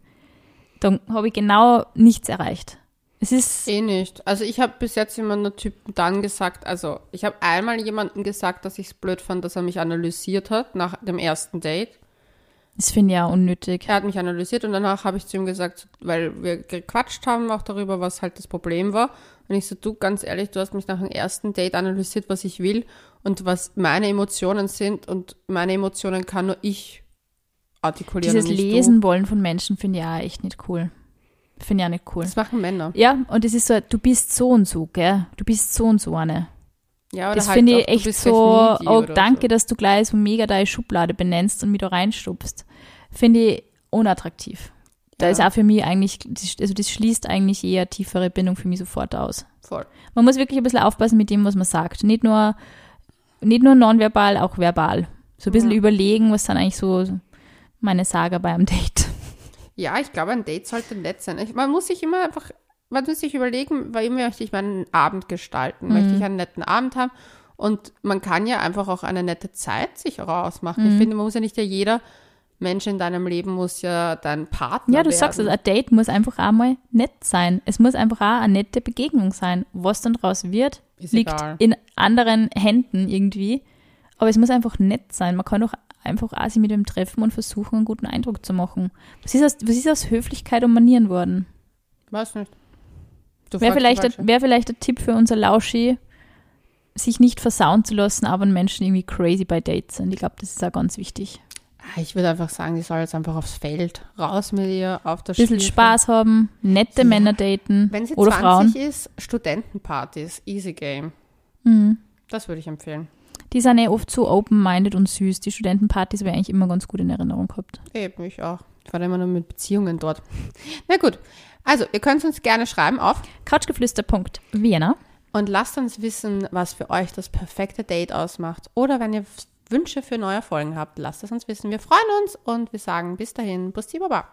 Dann habe ich genau nichts erreicht. Es ist, Eh nicht. Also ich habe bis jetzt immer nur Typen dann gesagt, also ich habe einmal jemandem gesagt, dass ich es blöd fand, dass er mich analysiert hat nach dem ersten Date. das finde ich ja unnötig. Er hat mich analysiert und danach habe ich zu ihm gesagt, weil wir gequatscht haben auch darüber, was halt das Problem war. Und ich so, du, ganz ehrlich, du hast mich nach dem ersten Date analysiert, was ich will und was meine Emotionen sind und meine Emotionen kann nur ich artikulieren. Dieses Lesen wollen von Menschen finde ich auch echt nicht cool. Finde ich auch nicht cool. Das machen Männer. Ja, und es ist so, du bist so und so, gell? Du bist so und so eine. Ja, oder Das halt finde ich echt so, oh, danke, So. dass du gleich so mega deine Schublade benennst und mich da reinstupst. Finde ich unattraktiv. Da Ja. ist auch für mich eigentlich, das- also das schließt eigentlich eher tiefere Bindung für mich sofort aus. Voll. Man muss wirklich ein bisschen aufpassen mit dem, was man sagt. Nicht nur, nicht nur nonverbal, auch verbal. So ein bisschen Ja. überlegen, was sind eigentlich so meine Saga bei einem Date. Ja, ich glaube, ein Date sollte nett sein. Ich, man muss sich immer einfach, man muss sich überlegen, wie möchte ich meinen Abend gestalten? Möchte ich einen netten Abend haben? Und man kann ja einfach auch eine nette Zeit sich rausmachen. Ich finde, man muss ja nicht ja jeder Mensch in deinem Leben muss ja dein Partner Ja, du werden. sagst es, ein Date muss einfach auch mal nett sein. Es muss einfach auch eine nette Begegnung sein. Was dann draus wird, Ist liegt egal. in anderen Händen irgendwie. Aber es muss einfach nett sein. Man kann doch einfach auch sich mit dem treffen und versuchen, einen guten Eindruck zu machen. Was ist aus, was ist aus Höflichkeit und Manieren worden? Weiß nicht. Wäre vielleicht, ein- wär vielleicht ein Tipp für unser Lauschi, sich nicht versauen zu lassen, aber wenn Menschen irgendwie crazy bei Dates sind. Ich glaube, das ist auch ganz wichtig. Ah, Ich würde einfach sagen, die soll jetzt einfach aufs Feld, raus mit ihr, auf das Ein bisschen Spielfeld. Spaß haben, nette Ja. Männer daten Wenn sie oder 20 Frauen. ist, Studentenpartys, easy game. Mhm. Das würde ich empfehlen. Die sind eh oft so open-minded und süß. Die Studentenpartys habe ich eigentlich immer ganz gut in Erinnerung gehabt. Eben, ich auch. Ich war immer nur mit Beziehungen dort. Na gut. Also, ihr könnt uns gerne schreiben auf Couchgeflüster.vienna. und lasst uns wissen, was für euch das perfekte Date ausmacht. Oder wenn ihr Wünsche für neue Folgen habt, lasst es uns wissen. Wir freuen uns und wir sagen bis dahin, Bussi Baba.